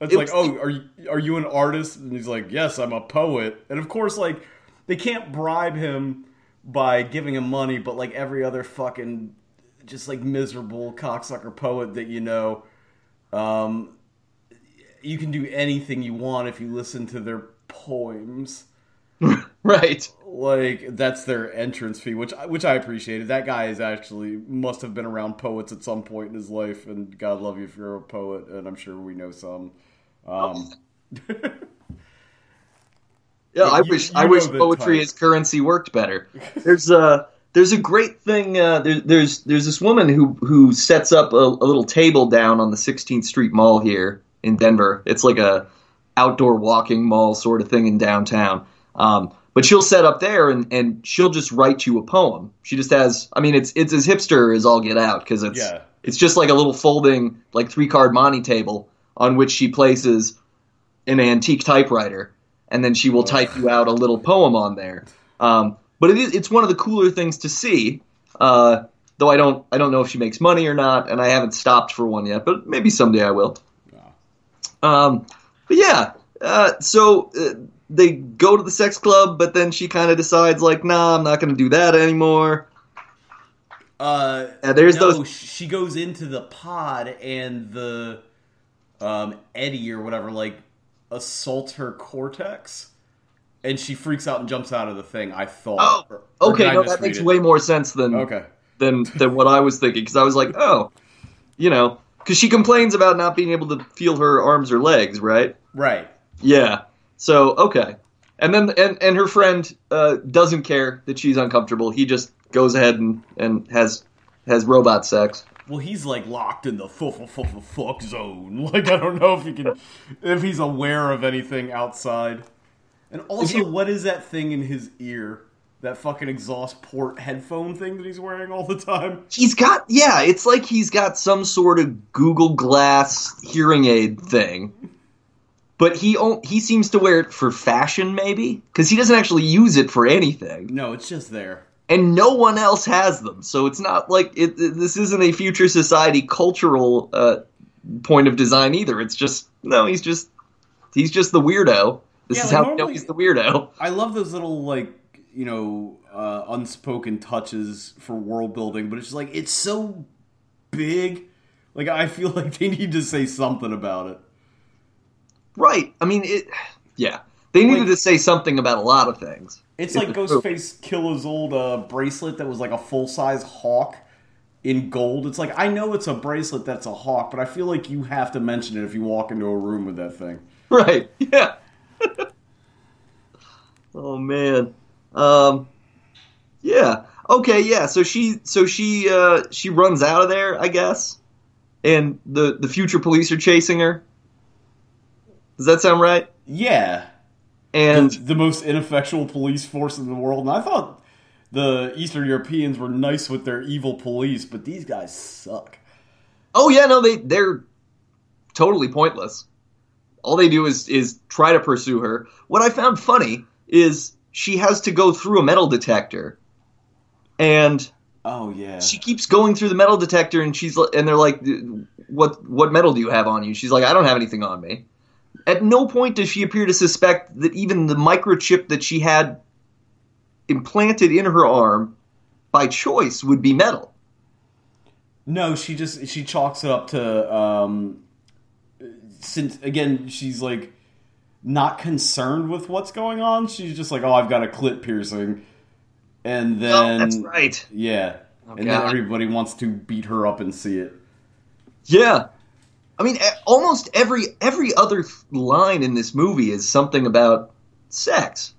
It's It like, was- oh, are you are you an artist? And he's like, yes, I'm a poet. And of course, like they can't bribe him by giving him money, but like every other fucking just like miserable cocksucker poet that you know, um, you can do anything you want if you listen to their poems. right. Like that's their entrance fee, which which I appreciated. That guy is actually must have been around poets at some point in his life, and God love you if you're a poet, and I'm sure we know some. Um, Yeah, I You- wish you I wish poetry type. as currency worked better. There's a there's a great thing. Uh, there, there's there's this woman who who sets up a, a little table down on the 16th Street Mall here in Denver. It's like a outdoor walking mall sort of thing in downtown. Um, but she'll set up there and, and she'll just write you a poem. She just has. I mean, it's it's as hipster as all get out because it's Yeah. it's just like a little folding like three card monte table on which she places an antique typewriter, and then she will type you out a little poem on there. Um, but it is it's one of the cooler things to see. Uh, though I don't I don't know if she makes money or not, and I haven't stopped for one yet. But maybe someday I will. Um, but yeah, uh, so uh, they go to the sex club, but then she kind of decides like, nah, I'm not going to do that anymore. Uh, Yeah, there's no, those- She goes into the pod, and the um, Eddie or whatever like assaults her cortex, and she freaks out and jumps out of the thing. I thought. Oh, Okay, no, that makes it? way more sense than Okay. than than what I was thinking because I was like, oh, you know, because she complains about not being able to feel her arms or legs, right? Right. Yeah. So okay, and then and and her friend uh, doesn't care that she's uncomfortable. He just goes ahead and and has has robot sex. Well, he's like locked in the fuck fuck fuck fuck zone. Like I don't know if he can, if he's aware of anything outside. And also, you- what is that thing in his ear? That fucking exhaust port headphone thing that he's wearing all the time. He's got yeah, it's like he's got some sort of Google Glass hearing aid thing. But he he seems to wear it for fashion, maybe, because he doesn't actually use it for anything. No, it's just there. And no one else has them. So it's not like it, it- this isn't a future society cultural uh, point of design either. It's just no, he's just he's just the weirdo. This Yeah, is like how we know he's the weirdo. I love those little like you know uh, unspoken touches for world building, but it's just like it's so big. Like I feel like they need to say something about it. Right. I mean, it. Yeah, they needed Like- to say something about a lot of things. It's like Ghostface Killah's old uh, bracelet that was like a full size hawk in gold. It's like I know it's a bracelet that's a hawk, but I feel like you have to mention it if you walk into a room with that thing. Right. Yeah. oh man. Um. Yeah. Okay. Yeah. So she. So she. Uh. She runs out of there. I guess. And the the future police are chasing her. Does that sound right? Yeah, And the most ineffectual police force in the world. And I thought the Eastern Europeans were nice with their evil police, but these guys suck. oh yeah, no, they they're totally pointless. All they do is is try to pursue her. What I found funny is she has to go through a metal detector, and Oh yeah, she keeps going through the metal detector, and she's and they're like, "What what metal do you have on you?" She's like, "I don't have anything on me." At no point does she appear to suspect that even the microchip that she had implanted in her arm by choice would be metal. No, she just she chalks it up to um since again she's like not concerned with what's going on. She's just like, "Oh, I've got a clit piercing." And then oh, that's right. Yeah. and then everybody wants to beat her up and see it. Yeah. I mean, almost every every other line in this movie is something about sex.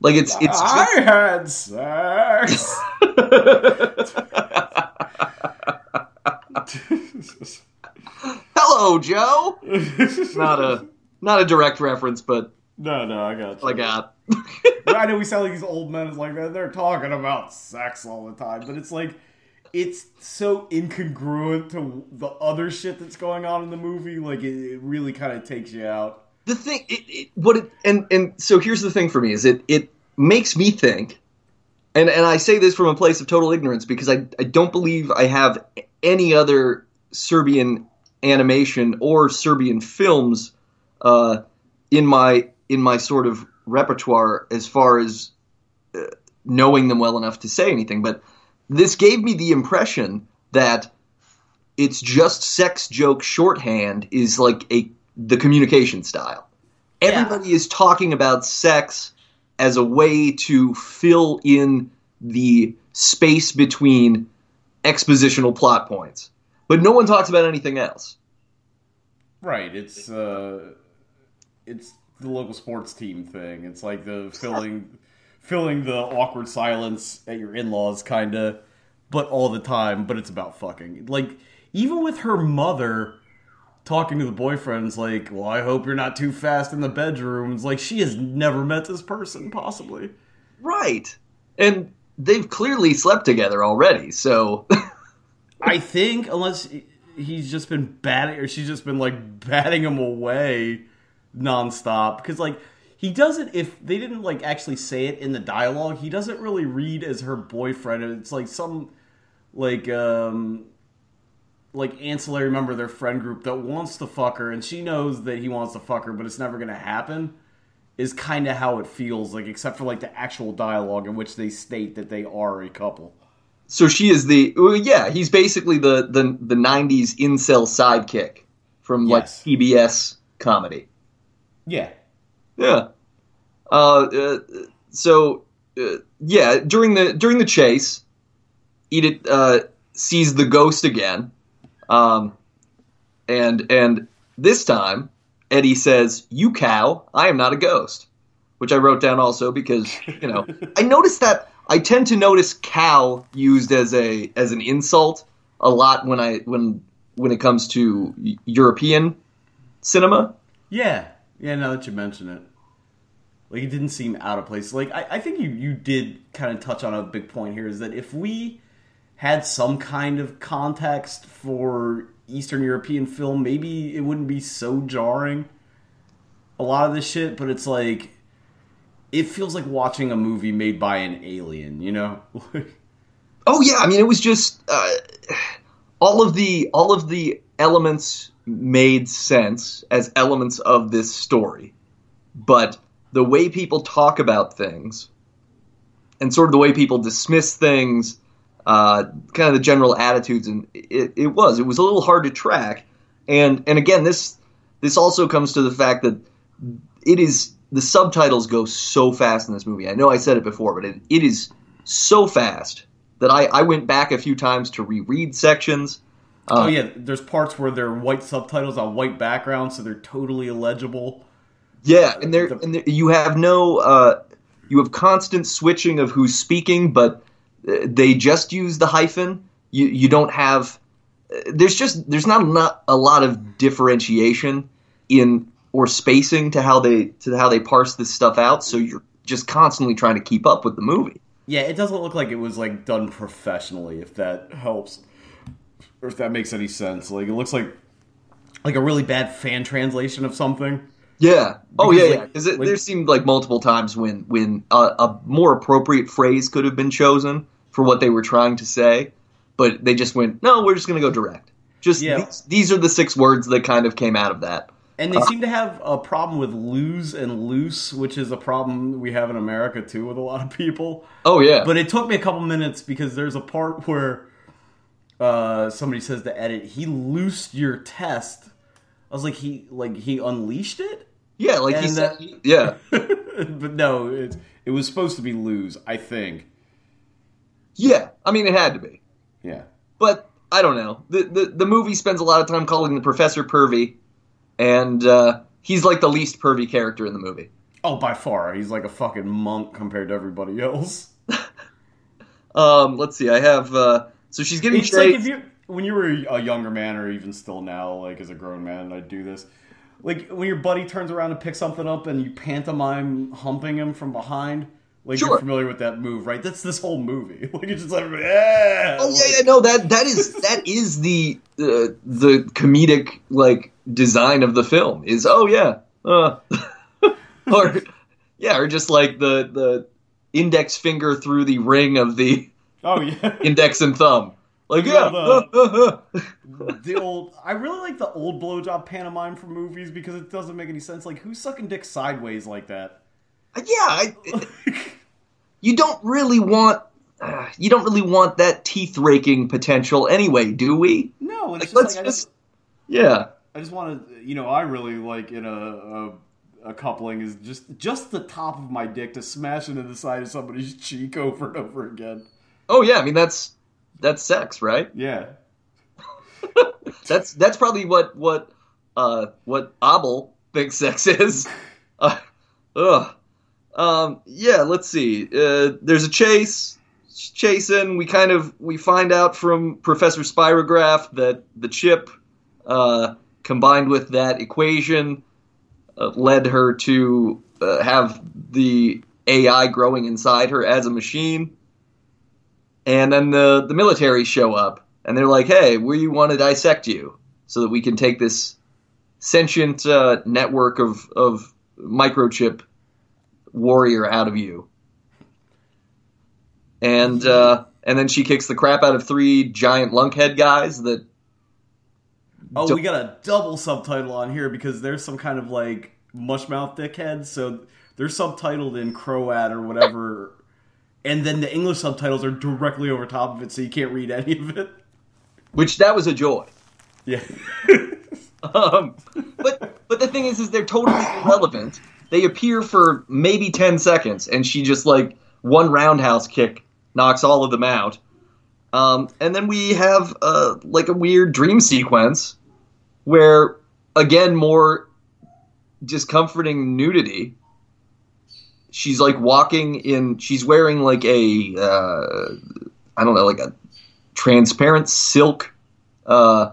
Like it's it's I had sex. Hello, Joe. Not a not a direct reference, but no, no, I got you. I got. I know we sound like these old men. It's like that. They're talking about sex all the time, but it's like it's so incongruent to the other shit that's going on in the movie. Like it, it really kind of takes you out. the thing it, it what it and and so here's the thing for me is it it makes me think and and I say this from a place of total ignorance because I I don't believe I have any other Serbian animation or Serbian films uh, in my in my sort of repertoire as far as uh, knowing them well enough to say anything but this gave me the impression that it's just sex joke shorthand is like a the communication style. Everybody is talking about sex as a way to fill in the space between expositional plot points. But no one talks about anything else. Right. It's uh, it's the local sports team thing. It's like the filling filling the awkward silence at your in laws, kind of, but all the time. But it's about fucking. Like even with her mother talking to the boyfriends, like, "Well, I hope you're not too fast in the bedrooms like she has never met this person, possibly. Right. And they've clearly slept together already, so I think unless he's just been batting or she's just been like batting him away nonstop because like he doesn't if they didn't like actually say it in the dialogue he doesn't really read as her boyfriend it's like some like um like ancillary member of their friend group that wants to fuck her and she knows that he wants to fuck her but it's never gonna happen is kind of how it feels like except for like the actual dialogue in which they state that they are a couple so she is the well, yeah, he's basically the the the 90s incel sidekick from Yes. like PBS comedy. yeah Yeah. Uh, uh so uh, yeah, during the during the chase, Edith uh, sees the ghost again, um, and and this time Eddie says, "You cow, I am not a ghost," which I wrote down also because you know I noticed that I tend to notice "cow" used as a as an insult a lot when I when when it comes to European cinema. Yeah, yeah. Now that you mention it, like it didn't seem out of place. Like I, I think you you did kind of touch on a big point here. Is that if we had some kind of context for Eastern European film, maybe it wouldn't be so jarring. A lot of this shit, but it's like it feels like watching a movie made by an alien. You know? Oh yeah, I mean it was just uh, all of the all of the elements made sense as elements of this story, but the way people talk about things and sort of the way people dismiss things, uh, kind of the general attitudes, and it, it was it was a little hard to track. And and again, this this also comes to the fact that it is the subtitles go so fast in this movie. I know I said it before, but it, it is so fast that I, I went back a few times to reread sections. Oh yeah, there's parts where they're white subtitles on white background, so they're totally illegible. Yeah, and there and there, you have no uh, you have constant switching of who's speaking, but uh, they just use the hyphen. You you don't have uh, there's just there's not not a lot of differentiation in or spacing to how they to how they parse this stuff out. So you're just constantly trying to keep up with the movie. Yeah, it doesn't look like it was like done professionally. If that helps, or if that makes any sense. Like it looks like like a really bad fan translation of something. Yeah. Oh Because, yeah, yeah. Because like- there seemed like multiple times when when a, a more appropriate phrase could have been chosen for what they were trying to say, but they just went, no, we're just going to go direct. Just Yeah. these, these are the six words that kind of came out of that. And they uh, seem to have a problem with lose and loose, which is a problem we have in America too with a lot of people. Oh yeah. But it took me a couple minutes because there's a part where uh, somebody says to edit, he loosed your test. I was like, he like he unleashed it, yeah, like he said. that- yeah. but no, it it was supposed to be lose. I think. Yeah. I mean, it had to be. Yeah. But I don't know. The the, the movie spends a lot of time calling the professor pervy, and uh, he's like the least pervy character in the movie. Oh, by far, he's like a fucking monk compared to everybody else. Um, let's see. I have uh, So she's getting It's like if you when you were a younger man, or even still now, like as a grown man, I'd do this. Like when your buddy turns around to pick something up, and you pantomime humping him from behind. Like Sure. you're familiar with that move, right? That's this whole movie. Like it's just like, yeah. Oh yeah, yeah, no, that that is that is the uh, the comedic like design of the film. Is oh yeah, uh, or yeah, or just like the the index finger through the ring of the Oh yeah. index and thumb. Like You yeah, have, uh, uh, uh, uh. the old I really like the old blowjob pantomime from movies because it doesn't make any sense. Like who's sucking dick sideways like that? yeah. I, you don't really want uh, you don't really want that teeth raking potential anyway, do we? No, it's Like, let's just like I just just yeah. I just want to, you know, I really like in a, a a coupling is just just the top of my dick to smash into the side of somebody's cheek over and over again. Oh yeah, I mean that's that's sex, right? Yeah, That's that's probably what what uh what Abel thinks sex is. Uh, ugh. Um, yeah, let's see. Uh, there's a chase. Chasing. We kind of we find out from Professor Spirograph that the chip, uh, combined with that equation, uh, led her to uh, have the AI growing inside her as a machine. And then the the military show up, and they're like, "Hey, we want to dissect you so that we can take this sentient uh, network of of microchip warrior out of you." And uh, and then she kicks the crap out of three giant lunkhead guys that Oh, we got a double subtitle on here because there's some kind of like mushmouth dickhead. So they're subtitled in Croat or whatever, and then the English subtitles are directly over top of it, so you can't read any of it. which that was a joy. Yeah. Um, but but the thing is, is they're totally irrelevant. They appear for maybe ten seconds, and she just like one roundhouse kick knocks all of them out. Um, and then we have uh, like a weird dream sequence where, again, more discomforting nudity. She's like walking in. She's wearing like a uh, I don't know, like a transparent silk uh,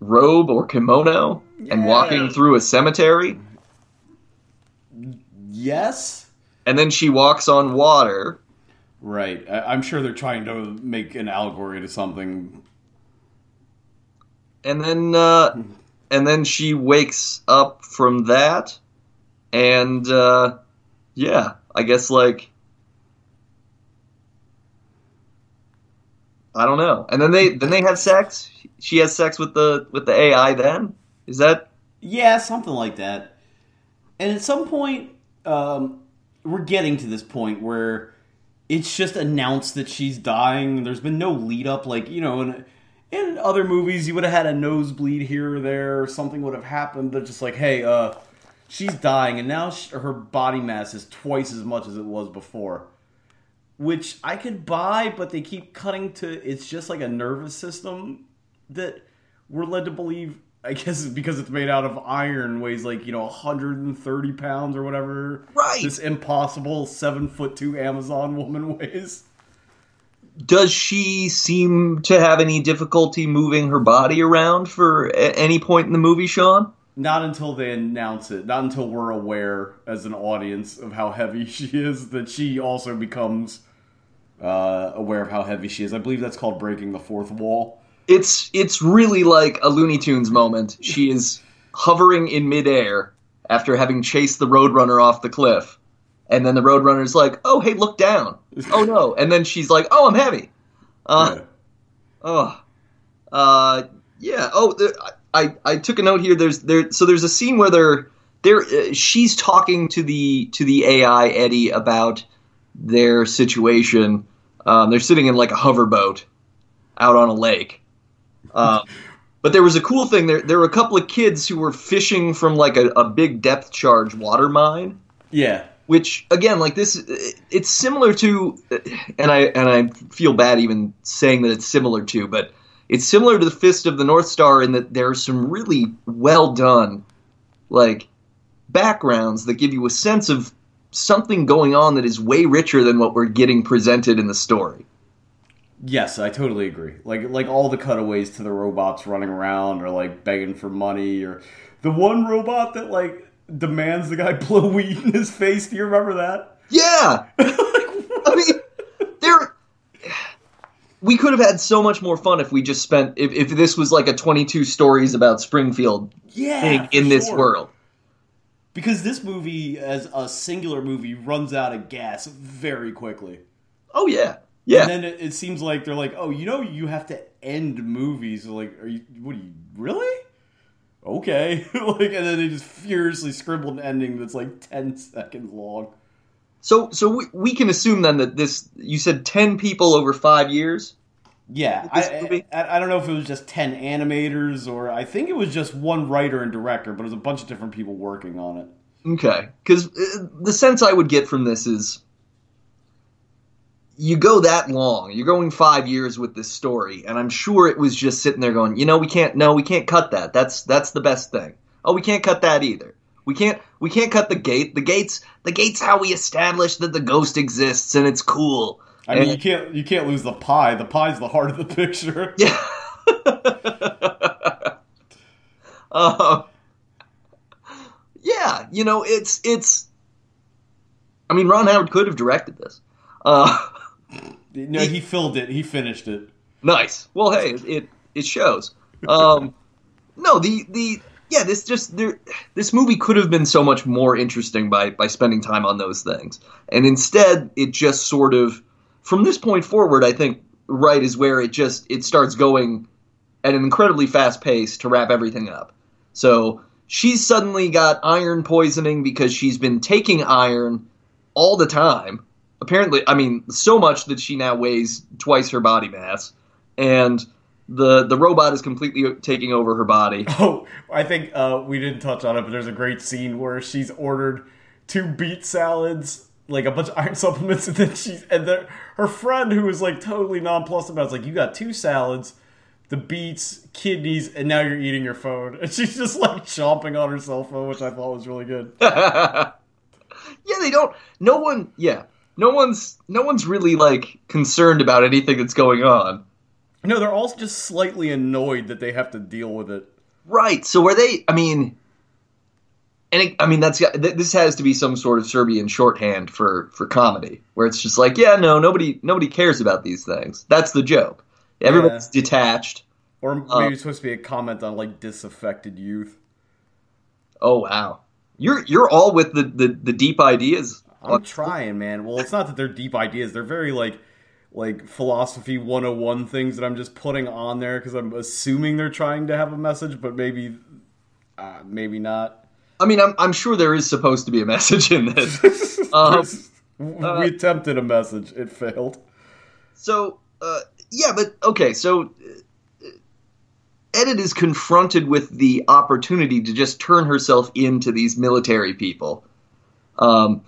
robe or kimono and walking through a cemetery. yes. And then she walks on water. Right. I'm sure they're trying to make an allegory to something. and then uh, and then she wakes up from that, and uh, yeah, I guess like I don't know. And then they then they have sex. She has sex with the with the AI. Then is that Yeah, something like that. And at some point, um, we're getting to this point where it's just announced that she's dying. There's been no lead up, like you know, in in other movies, you would have had a nosebleed here or there, or something would have happened. But just like, hey, uh, she's dying, and now sh her body mass is twice as much as it was before. Which I could buy, but they keep cutting to it's just like a nervous system that we're led to believe. I guess because it's made out of iron, weighs like you know 130 pounds or whatever. Right. This impossible seven foot two Amazon woman weighs. does she seem to have any difficulty moving her body around for any point in the movie, Sean? Not until they announce it. Not until we're aware as an audience of how heavy she is that she also becomes uh, aware of how heavy she is. I believe that's called breaking the fourth wall. It's it's really like a Looney Tunes moment. She is hovering in midair after having chased the Roadrunner off the cliff, and then the Roadrunner's like, "Oh, hey, look down! Oh no!" And then she's like, "Oh, I'm heavy." Uh, Yeah. Oh, uh, yeah. Oh, I I took a note here. There's there. So there's a scene where they're there. Uh, she's talking to the to the AI Eddie about their situation. Um, they're sitting in like a hoverboat out on a lake. Um, but there was a cool thing. There there were a couple of kids who were fishing from like a, a big depth charge water mine Yeah. which again like this it's similar to and i and i feel bad even saying that it's similar to but it's similar to the fist of the north star in that there are some really well done like backgrounds that give you a sense of something going on that is way richer than what we're getting presented in the story Yes, I totally agree. Like like all the cutaways to the robots running around or like begging for money or the one robot that like demands the guy blow weed in his face. Do you remember that? Yeah. I mean. We could have had so much more fun if we just spent if, if this was like a twenty two stories about Springfield Yeah, thing in this sure. world. Because this movie, as a singular movie, runs out of gas very quickly. Oh yeah, yeah. And then it, it seems like they're like, oh, you know, you have to end movies. Like, are you? What are you really? Okay, like, and then they just furiously scribbled an ending that's like ten seconds long. So so we, we can assume then that this you said ten people over five years. Yeah, I, I I don't know if it was just ten animators or I think it was just one writer and director, but it was a bunch of different people working on it. Okay, because uh, the sense I would get from this is you go that long, you're going five years with this story, and I'm sure it was just sitting there going, you know, we can't, no, we can't cut that. That's that's the best thing. Oh, we can't cut that either. We can't we can't cut the gate. The gates the gate's how we establish that the ghost exists and it's cool. I mean, And- you can't you can't lose the pie. The pie's the heart of the picture. Yeah. uh, yeah, you know, it's it's. I mean, Ron Howard could have directed this. Uh, No, he filled it. He finished it. nice. Well, hey, it it, it shows. Um, no, the the yeah, this just there. This movie could have been so much more interesting by by spending time on those things, and instead, it just sort of from this point forward, I think right is where it just it starts going at an incredibly fast pace to wrap everything up. So she's suddenly got iron poisoning because she's been taking iron all the time. Apparently, I mean, so much that she now weighs twice her body mass, and the the robot is completely taking over her body. Oh, I think uh, we didn't touch on it, but there's a great scene where she's ordered two beet salads, like a bunch of iron supplements, and then she's and then her friend who was like totally nonplussed about it's like you got two salads, the beets, kidneys, and now you're eating your phone, and she's just like chomping on her cell phone, which I thought was really good. yeah, they don't. No one. Yeah, no one's. No one's really like concerned about anything that's going on. No, they're all just slightly annoyed that they have to deal with it. Right. So are they? I mean, and it, I mean that's th- this has to be some sort of Serbian shorthand for for comedy, where it's just like, yeah, no, nobody nobody cares about these things. That's the joke. Everybody's detached. Or maybe Uh, it's supposed to be a comment on like disaffected youth. Oh wow, you're you're all with the the, the deep ideas. I'm trying, man. Well, it's not that they're deep ideas. They're very like like philosophy 101 things that I'm just putting on there because I'm assuming they're trying to have a message, but maybe uh, maybe not. I mean, I'm I'm sure there is supposed to be a message in this. Um, we attempted a message. It failed. So, uh, yeah, but okay, so uh, Edith is confronted with the opportunity to just turn herself into these military people, um,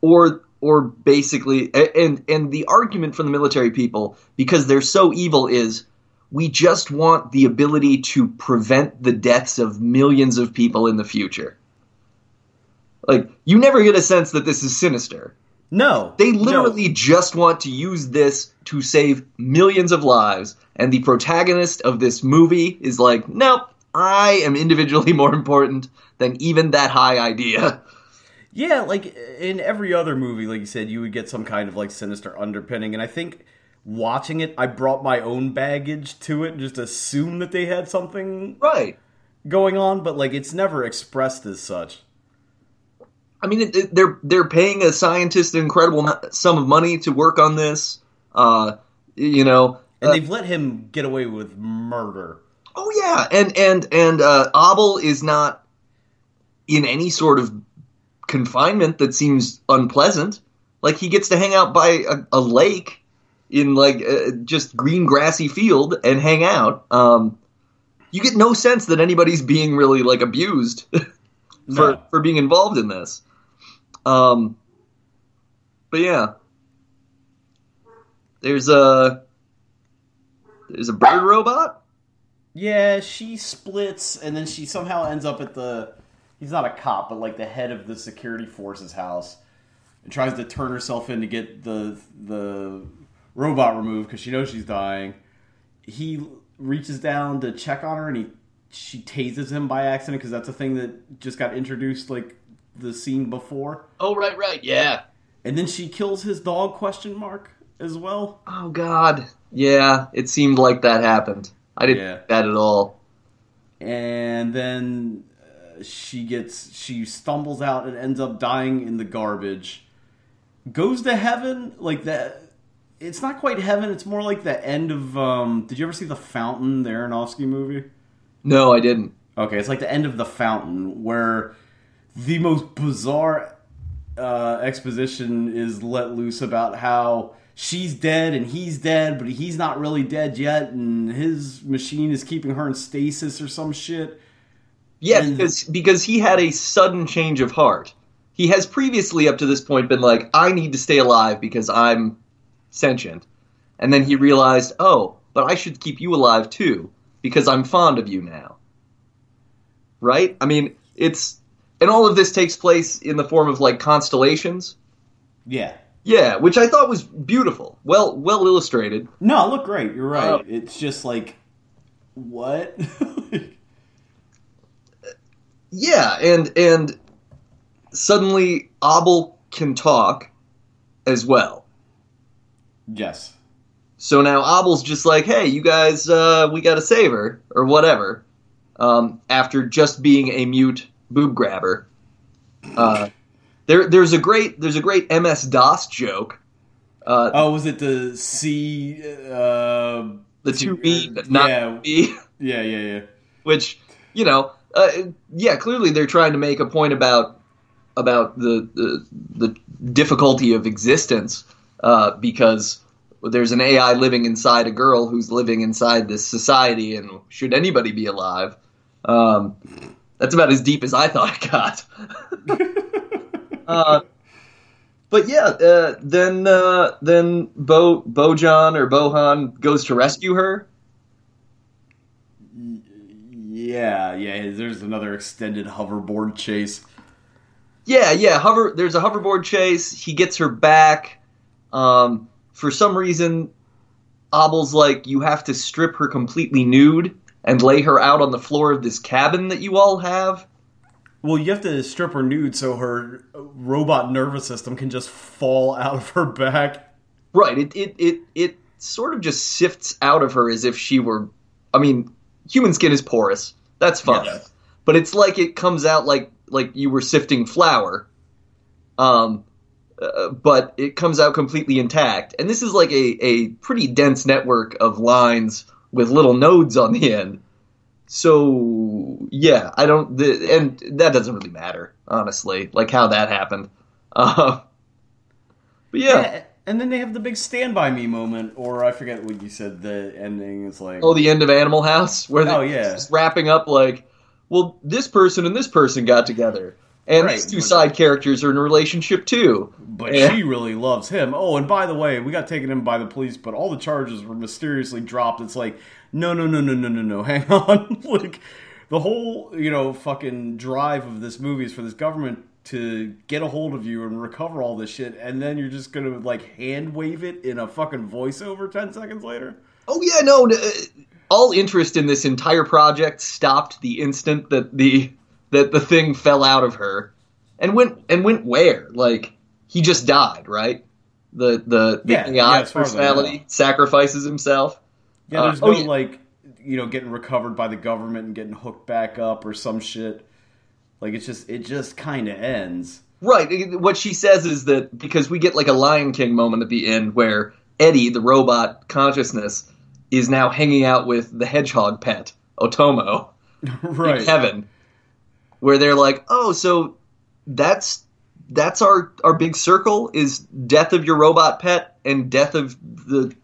or or basically, and and the argument from the military people because they're so evil is we just want the ability to prevent the deaths of millions of people in the future. Like you never get a sense that this is sinister. No, They no. literally just want to use this to save millions of lives, and the protagonist of this movie is like, nope, I am individually more important than even that high idea. Yeah, like in every other movie, like you said, you would get some kind of like sinister underpinning, and I think watching it, I brought my own baggage to it, and just assumed that they had something Right. going on, but like it's never expressed as such. I mean, they're they're paying a scientist an incredible sum of money to work on this. Uh, you know, And uh, they've let him get away with murder. Oh yeah, and and and uh, Abel is not in any sort of confinement that seems unpleasant. Like he gets to hang out by a, a lake in like uh, just green grassy field and hang out. Um, you get no sense that anybody's being really like abused for No. for being involved in this. Um, but yeah, there's a there's a bird robot. Yeah, she splits, and then she somehow ends up at the. He's not a cop, but like the head of the security forces house, and tries to turn herself in to get the the robot removed because she knows she's dying. He reaches down to check on her, and he she tases him by accident because that's a thing that just got introduced like the scene before. Oh, right, right, yeah. And then she kills his dog? Question mark as well. Oh God, yeah. It seemed like that happened. I didn't Yeah. think that at all. and then she gets she stumbles out and ends up dying in the garbage goes to heaven like that it's not quite heaven it's more like the end of um did you ever see the fountain the aronofsky movie No, I didn't. okay it's like the end of the fountain where the most bizarre uh, exposition is let loose about how she's dead and he's dead, but he's not really dead yet, and his machine is keeping her in stasis or some shit. Yeah, And- because because he had a sudden change of heart. He has previously up to this point been like, I need to stay alive because I'm sentient. And then he realized, oh, but I should keep you alive too, because I'm fond of you now. Right? I mean, it's and all of this takes place in the form of like constellations. Yeah. Yeah, which I thought was beautiful. Well well illustrated. No, look great. You're right. Oh. It's just like, what? Yeah, and and suddenly Abel can talk as well. yes. So now Abel's just like, hey, you guys, uh, we got to save her or whatever. Um, after just being a mute boob grabber, uh, there there's a great there's a great MS DOS joke. Uh, Oh, was it the C? Uh, the two B, not yeah, B, yeah, yeah, yeah. which you know, uh, yeah, clearly they're trying to make a point about about the the, the difficulty of existence uh, because there's an AI living inside a girl who's living inside this society, and should anybody be alive? Um, that's about as deep as I thought it got. uh, but yeah, uh, then uh, then Bo Bojan or Bohan goes to rescue her. Yeah, yeah. There's another extended hoverboard chase. Yeah, yeah. Hover. There's a hoverboard chase. He gets her back. Um, for some reason, Abel's like, you have to strip her completely nude and lay her out on the floor of this cabin that you all have. Well, you have to strip her nude so her robot nervous system can just fall out of her back. Right. It it it it sort of just sifts out of her as if she were. I mean, human skin is porous. That's fine. Yes. But it's like it comes out like like you were sifting flour. Um, uh, but it comes out completely intact. And this is like a, a pretty dense network of lines with little nodes on the end. So yeah, I don't, the, and that doesn't really matter, honestly, like how that happened. Uh, but yeah. Yeah, and then they have the big stand by me moment, or I forget what you said. The ending is like, Oh, the end of Animal House, where they Oh, yeah. just wrapping up like, well, this person and this person got together, and Right, these two side characters are in a relationship too. but Yeah. she really loves him. Oh, and by the way, we got taken in by the police, but all the charges were mysteriously dropped. It's like, no, no, no, no, no, no, no. Hang on, like the whole you know fucking drive of this movie is for this government to get a hold of you and recover all this shit, and then you're just gonna like hand wave it in a fucking voiceover ten seconds later. Oh yeah, no. uh, all interest in this entire project stopped the instant that the that the thing fell out of her, and went and went where? Like he just died, right? The the, the Yeah, AI yeah, as far as I personality sacrifices himself. Yeah, Uh, there's oh, no yeah. like you know getting recovered by the government and getting hooked back up or some shit. Like it's just it just kind of ends. Right. What she says is that because we get like a Lion King moment at the end where Eddie, the robot consciousness, is now hanging out with the hedgehog pet, Otomo, right. in heaven. Where they're like, oh, so that's that's our our big circle is death of your robot pet and death of the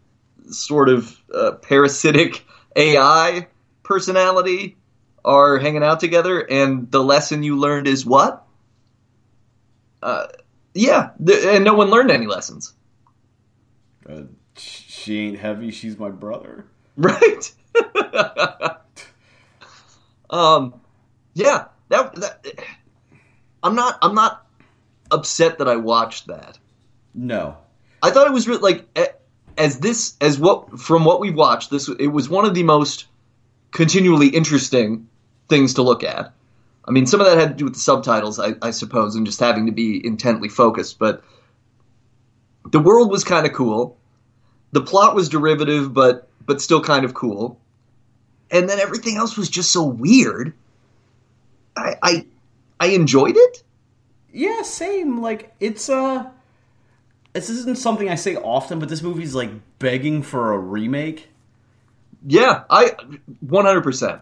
sort of uh, parasitic AI personality are hanging out together, and the lesson you learned is what? Uh, yeah, th- and no one learned any lessons, Uh, she ain't heavy. She's my brother. right? um, yeah, that, that I'm not I'm not upset that I watched that. No. I thought it was re- like as this as what from what we've watched, this it was one of the most continually interesting things to look at. I mean, some of that had to do with the subtitles, I, I suppose, and just having to be intently focused. But the world was kind of cool. The plot was derivative, but but still kind of cool. And then everything else was just so weird. I I, I enjoyed it. Yeah, same. Like it's uh this isn't something I say often, but this movie's like begging for a remake. Yeah, I 100%.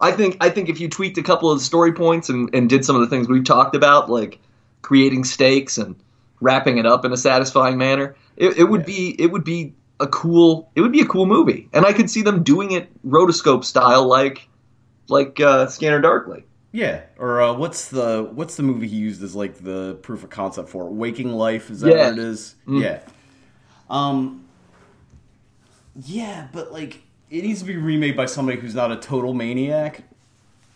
I think I think if you tweaked a couple of the story points and, and did some of the things we've talked about, like creating stakes and wrapping it up in a satisfying manner, it, it would Yeah. be it would be a cool it would be a cool movie, and I could see them doing it rotoscope style, like like uh, Scanner Darkly. Yeah, or uh, what's the what's the movie he used as like the proof of concept for? Waking Life? Is that Yeah. what it is? Yeah. Um. Yeah, but like it needs to be remade by somebody who's not a total maniac,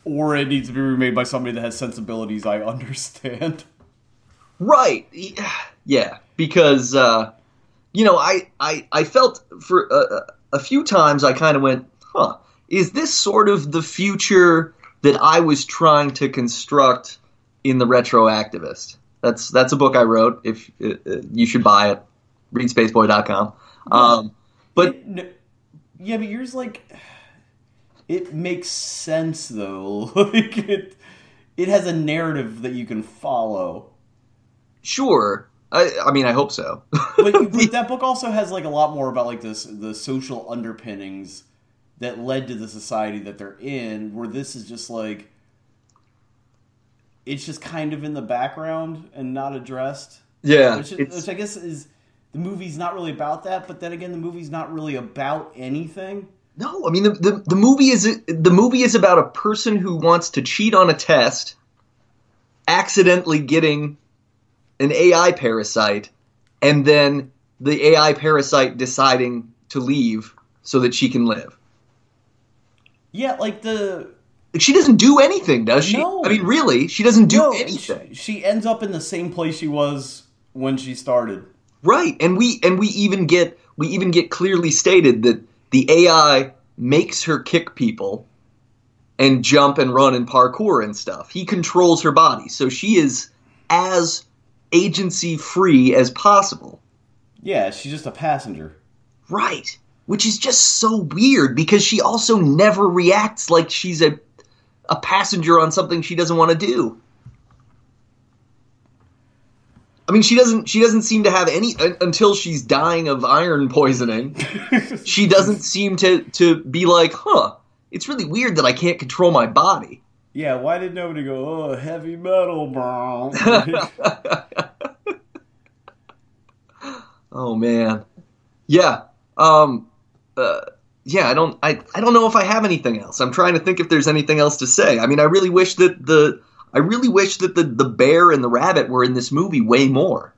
or it needs to be remade by somebody that has sensibilities I understand. Right. Yeah, because uh, you know, I I I felt for a, a few times I kind of went, "Huh, is this sort of the future that I was trying to construct in the Retroactivist?" That's that's a book I wrote. If uh, uh, you should buy it, readspaceboy.com. Um, but It- n- yeah, but yours like it makes sense though. like it, it has a narrative that you can follow. sure, I I mean I hope so. but, but that book also has like a lot more about like this the social underpinnings that led to the society that they're in where this is just like it's just kind of in the background and not addressed yeah, which, which i guess is the movie's not really about that but then again the movie's not really about anything No, I mean the, the the movie is the movie is about a person who wants to cheat on a test, accidentally getting an AI parasite, and then the AI parasite deciding to leave so that she can live. yeah like the She doesn't do anything, does she? No. I mean, really, she doesn't do no, anything. she, she ends up in the same place she was when she started Right, and we and we even get we even get clearly stated that the AI makes her kick people and jump and run and parkour and stuff. He controls her body, so she is as agency free as possible. yeah she's just a passenger Right, which is just so weird because she also never reacts like she's a a passenger on something she doesn't want to do. I mean, she doesn't. She doesn't seem to have any until she's dying of iron poisoning. she doesn't seem to to be like, huh? It's really weird that I can't control my body. Yeah, why did nobody go, oh, heavy metal, bro? Oh man, yeah. Um, uh, yeah. I don't. I I don't know if I have anything else. I'm trying to think if there's anything else to say. I mean, I really wish that the. I really wish that the the bear and the rabbit were in this movie way more.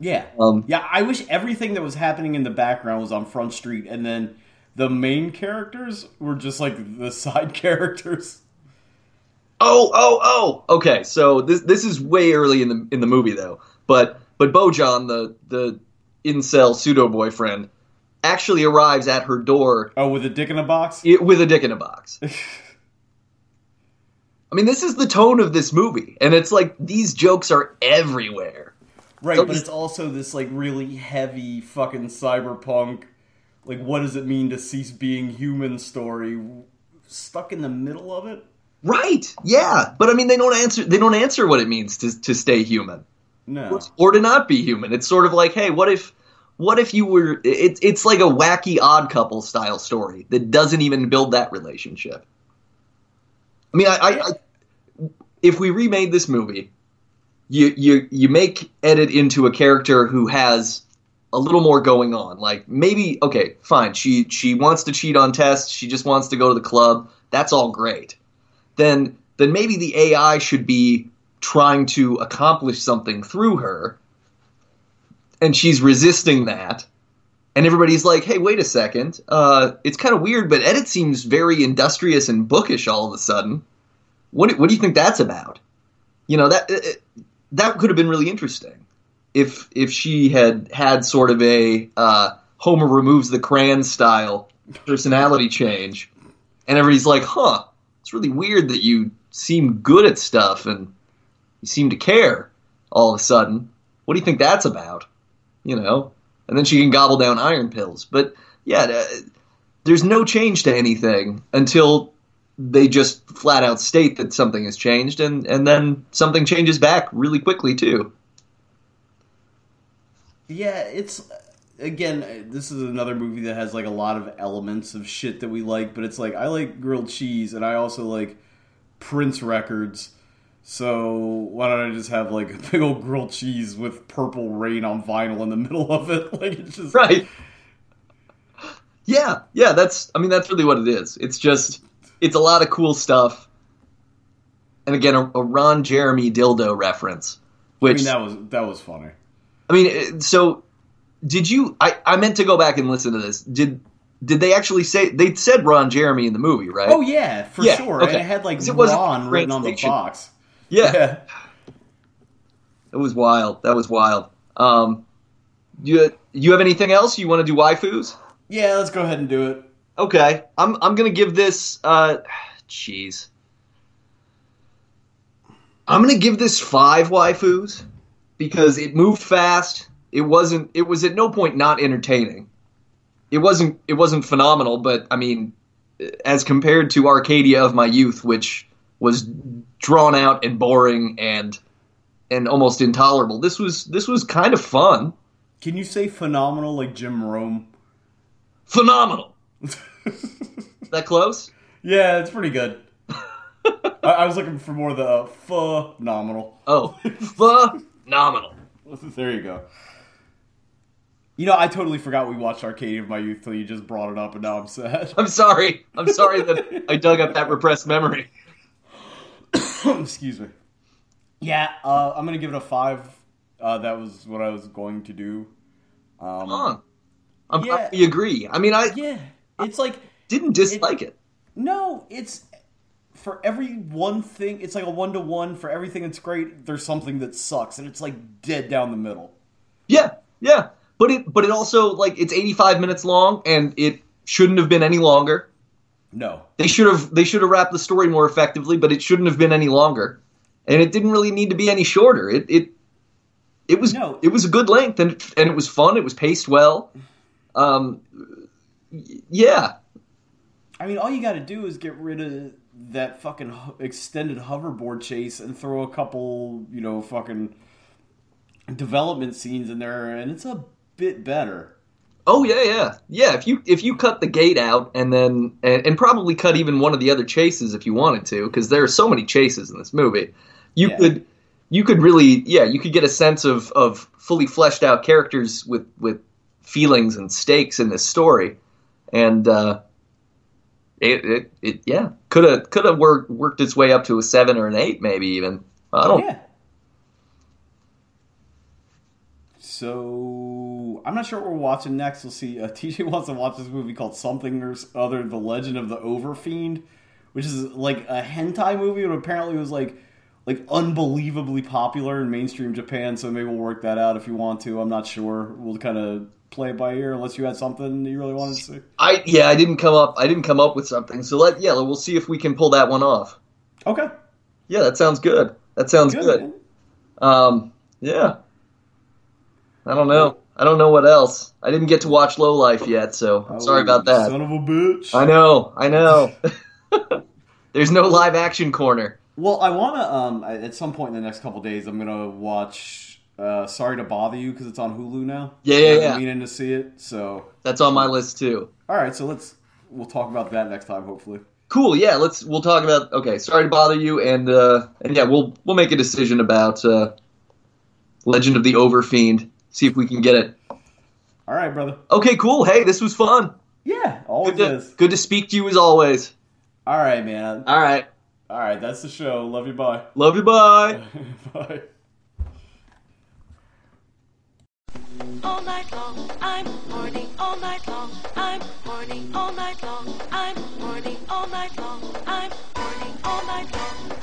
yeah. Um, Yeah, I wish everything that was happening in the background was on Front Street, and then the main characters were just like the side characters. Oh, oh, oh. Okay, so this this is way early in the in the movie though. But but Bojan, the the incel pseudo boyfriend, actually arrives at her door Oh, with a dick in a box? i- with a dick in a box. I mean, this is the tone of this movie, and it's like these jokes are everywhere. Right, So but it's also this like really heavy fucking cyberpunk. Like, what does it mean to cease being human? Story stuck in the middle of it. Right? Yeah, but I mean, they don't answer. They don't answer what it means to to stay human. No, or to not be human. It's sort of like, hey, what if, what if you were? It's it's like a wacky odd couple style story that doesn't even build that relationship. I mean, I, I, I if we remade this movie, you you you make Edit into a character who has a little more going on. Like maybe okay, fine. She she wants to cheat on tests. She just wants to go to the club. That's all great. Then then maybe the AI should be trying to accomplish something through her, and she's resisting that. And everybody's like, "Hey, wait a second. Uh, it's kind of weird, but Edit seems very industrious and bookish all of a sudden. What what do you think that's about? You know that that could have been really interesting if if she had had sort of a uh, Homer removes the crayon style personality change, and everybody's like, "Huh, it's really weird that you seem good at stuff and you seem to care all of a sudden. What do you think that's about?" You know, and then she can gobble down iron pills. But yeah, there's no change to anything until they just flat out state that something has changed, and and then something changes back really quickly too. Yeah, it's again. This is another movie that has like a lot of elements of shit that we like, but it's like I like grilled cheese, and I also like Prince records. So why don't I just have like a big old grilled cheese with Purple Rain on vinyl in the middle of it? Like it's just Right. Yeah, yeah, that's I mean that's really what it is. It's just it's a lot of cool stuff. And again, a, a Ron Jeremy dildo reference, which I mean that was that was funny. I mean, so did you? I, I meant to go back and listen to this. Did did they actually say they said Ron Jeremy in the movie, right? Oh yeah, for Yeah, sure. okay. And it had like it Ron written on the box. Yeah, Yeah. it was wild. That was wild. Um, you you have anything else you want to do? Waifus? Yeah, let's go ahead and do it. Okay, I'm I'm gonna give this. Uh, jeez, I'm gonna give this five waifus because it moved fast. It wasn't. It was at no point not entertaining. It wasn't. It wasn't phenomenal, but I mean, as compared to Arcadia of my youth, which was drawn out and boring and and almost intolerable, this was this was kind of fun. Can you say phenomenal like Jim Rome? Phenomenal. that close? Yeah, it's pretty good. I, I was looking for more of the uh, phenomenal. Oh, phenomenal. There you go. You know, I totally forgot we watched Arcadia of My Youth till you just brought it up, and now I'm sad. I'm sorry. I'm sorry that I dug up that repressed memory. Excuse me. Yeah, uh, I'm gonna give it a five. Uh, that was what I was going to do. Um, Huh. I'm Yeah. glad we agree. I mean, I Yeah, it's like didn't dislike it. no, it's for every one thing. It's like a one to one for everything that's great. There's something that sucks, and it's like dead down the middle. Yeah, yeah. But it, but it also like it's 85 minutes long, and it shouldn't have been any longer. No, They should have they should have wrapped the story more effectively, but it shouldn't have been any longer. And it didn't really need to be any shorter. It it it was No. it was a good length, and and it was fun. It was paced well. Um, yeah, I mean, all you got to do is get rid of that fucking extended hoverboard chase and throw a couple, you know, fucking development scenes in there, and it's a bit better. Oh yeah, yeah, yeah. If you if you cut the gate out and then and, and probably cut even one of the other chases if you wanted to, because there are so many chases in this movie, you Yeah. could you could really yeah you could get a sense of of fully fleshed out characters with with feelings and stakes in this story, and uh, it, it it yeah could have could have worked worked its way up to a seven or an eight maybe even. I don't. Yeah. So I'm not sure what we're watching next. We'll see. Uh, TJ wants to watch this movie called something or other, The Legend of the Overfiend, which is like a hentai movie, but apparently it was like like unbelievably popular in mainstream Japan. So maybe we'll work that out if you want to. I'm not sure. We'll kind of play it by ear unless you had something you really wanted to see. I yeah I didn't come up I didn't come up with something. So let yeah we'll see if we can pull that one off. Okay, Yeah, that sounds good. That sounds good. good. Um, yeah. I don't know. I don't know what else. I didn't get to watch Low Life yet, so I'm sorry Oh, about that. Son of a bitch. I know. I know. There's no live action corner. Well, I want to. Um, at some point in the next couple days, I'm gonna watch. Uh, Sorry to bother you because it's on Hulu now. Yeah, yeah, yeah. Been. Meaning to see it. So, That's on my list too. all right. So let's we'll talk about that next time, hopefully. Cool. Yeah, let's we'll talk about okay, sorry to bother you and uh and yeah, we'll we'll make a decision about uh Legend of the Overfiend. See if we can get it. All right, brother. Okay, cool. Hey, this was fun. Yeah, always Good to, is. good to speak to you as always. All right, man. All right. All right, that's the show. Love you. Bye. Love you. Bye. bye. all night long. I'm horny all night long. I'm horny all night long. I'm horny all night long. I'm horny all night long. I'm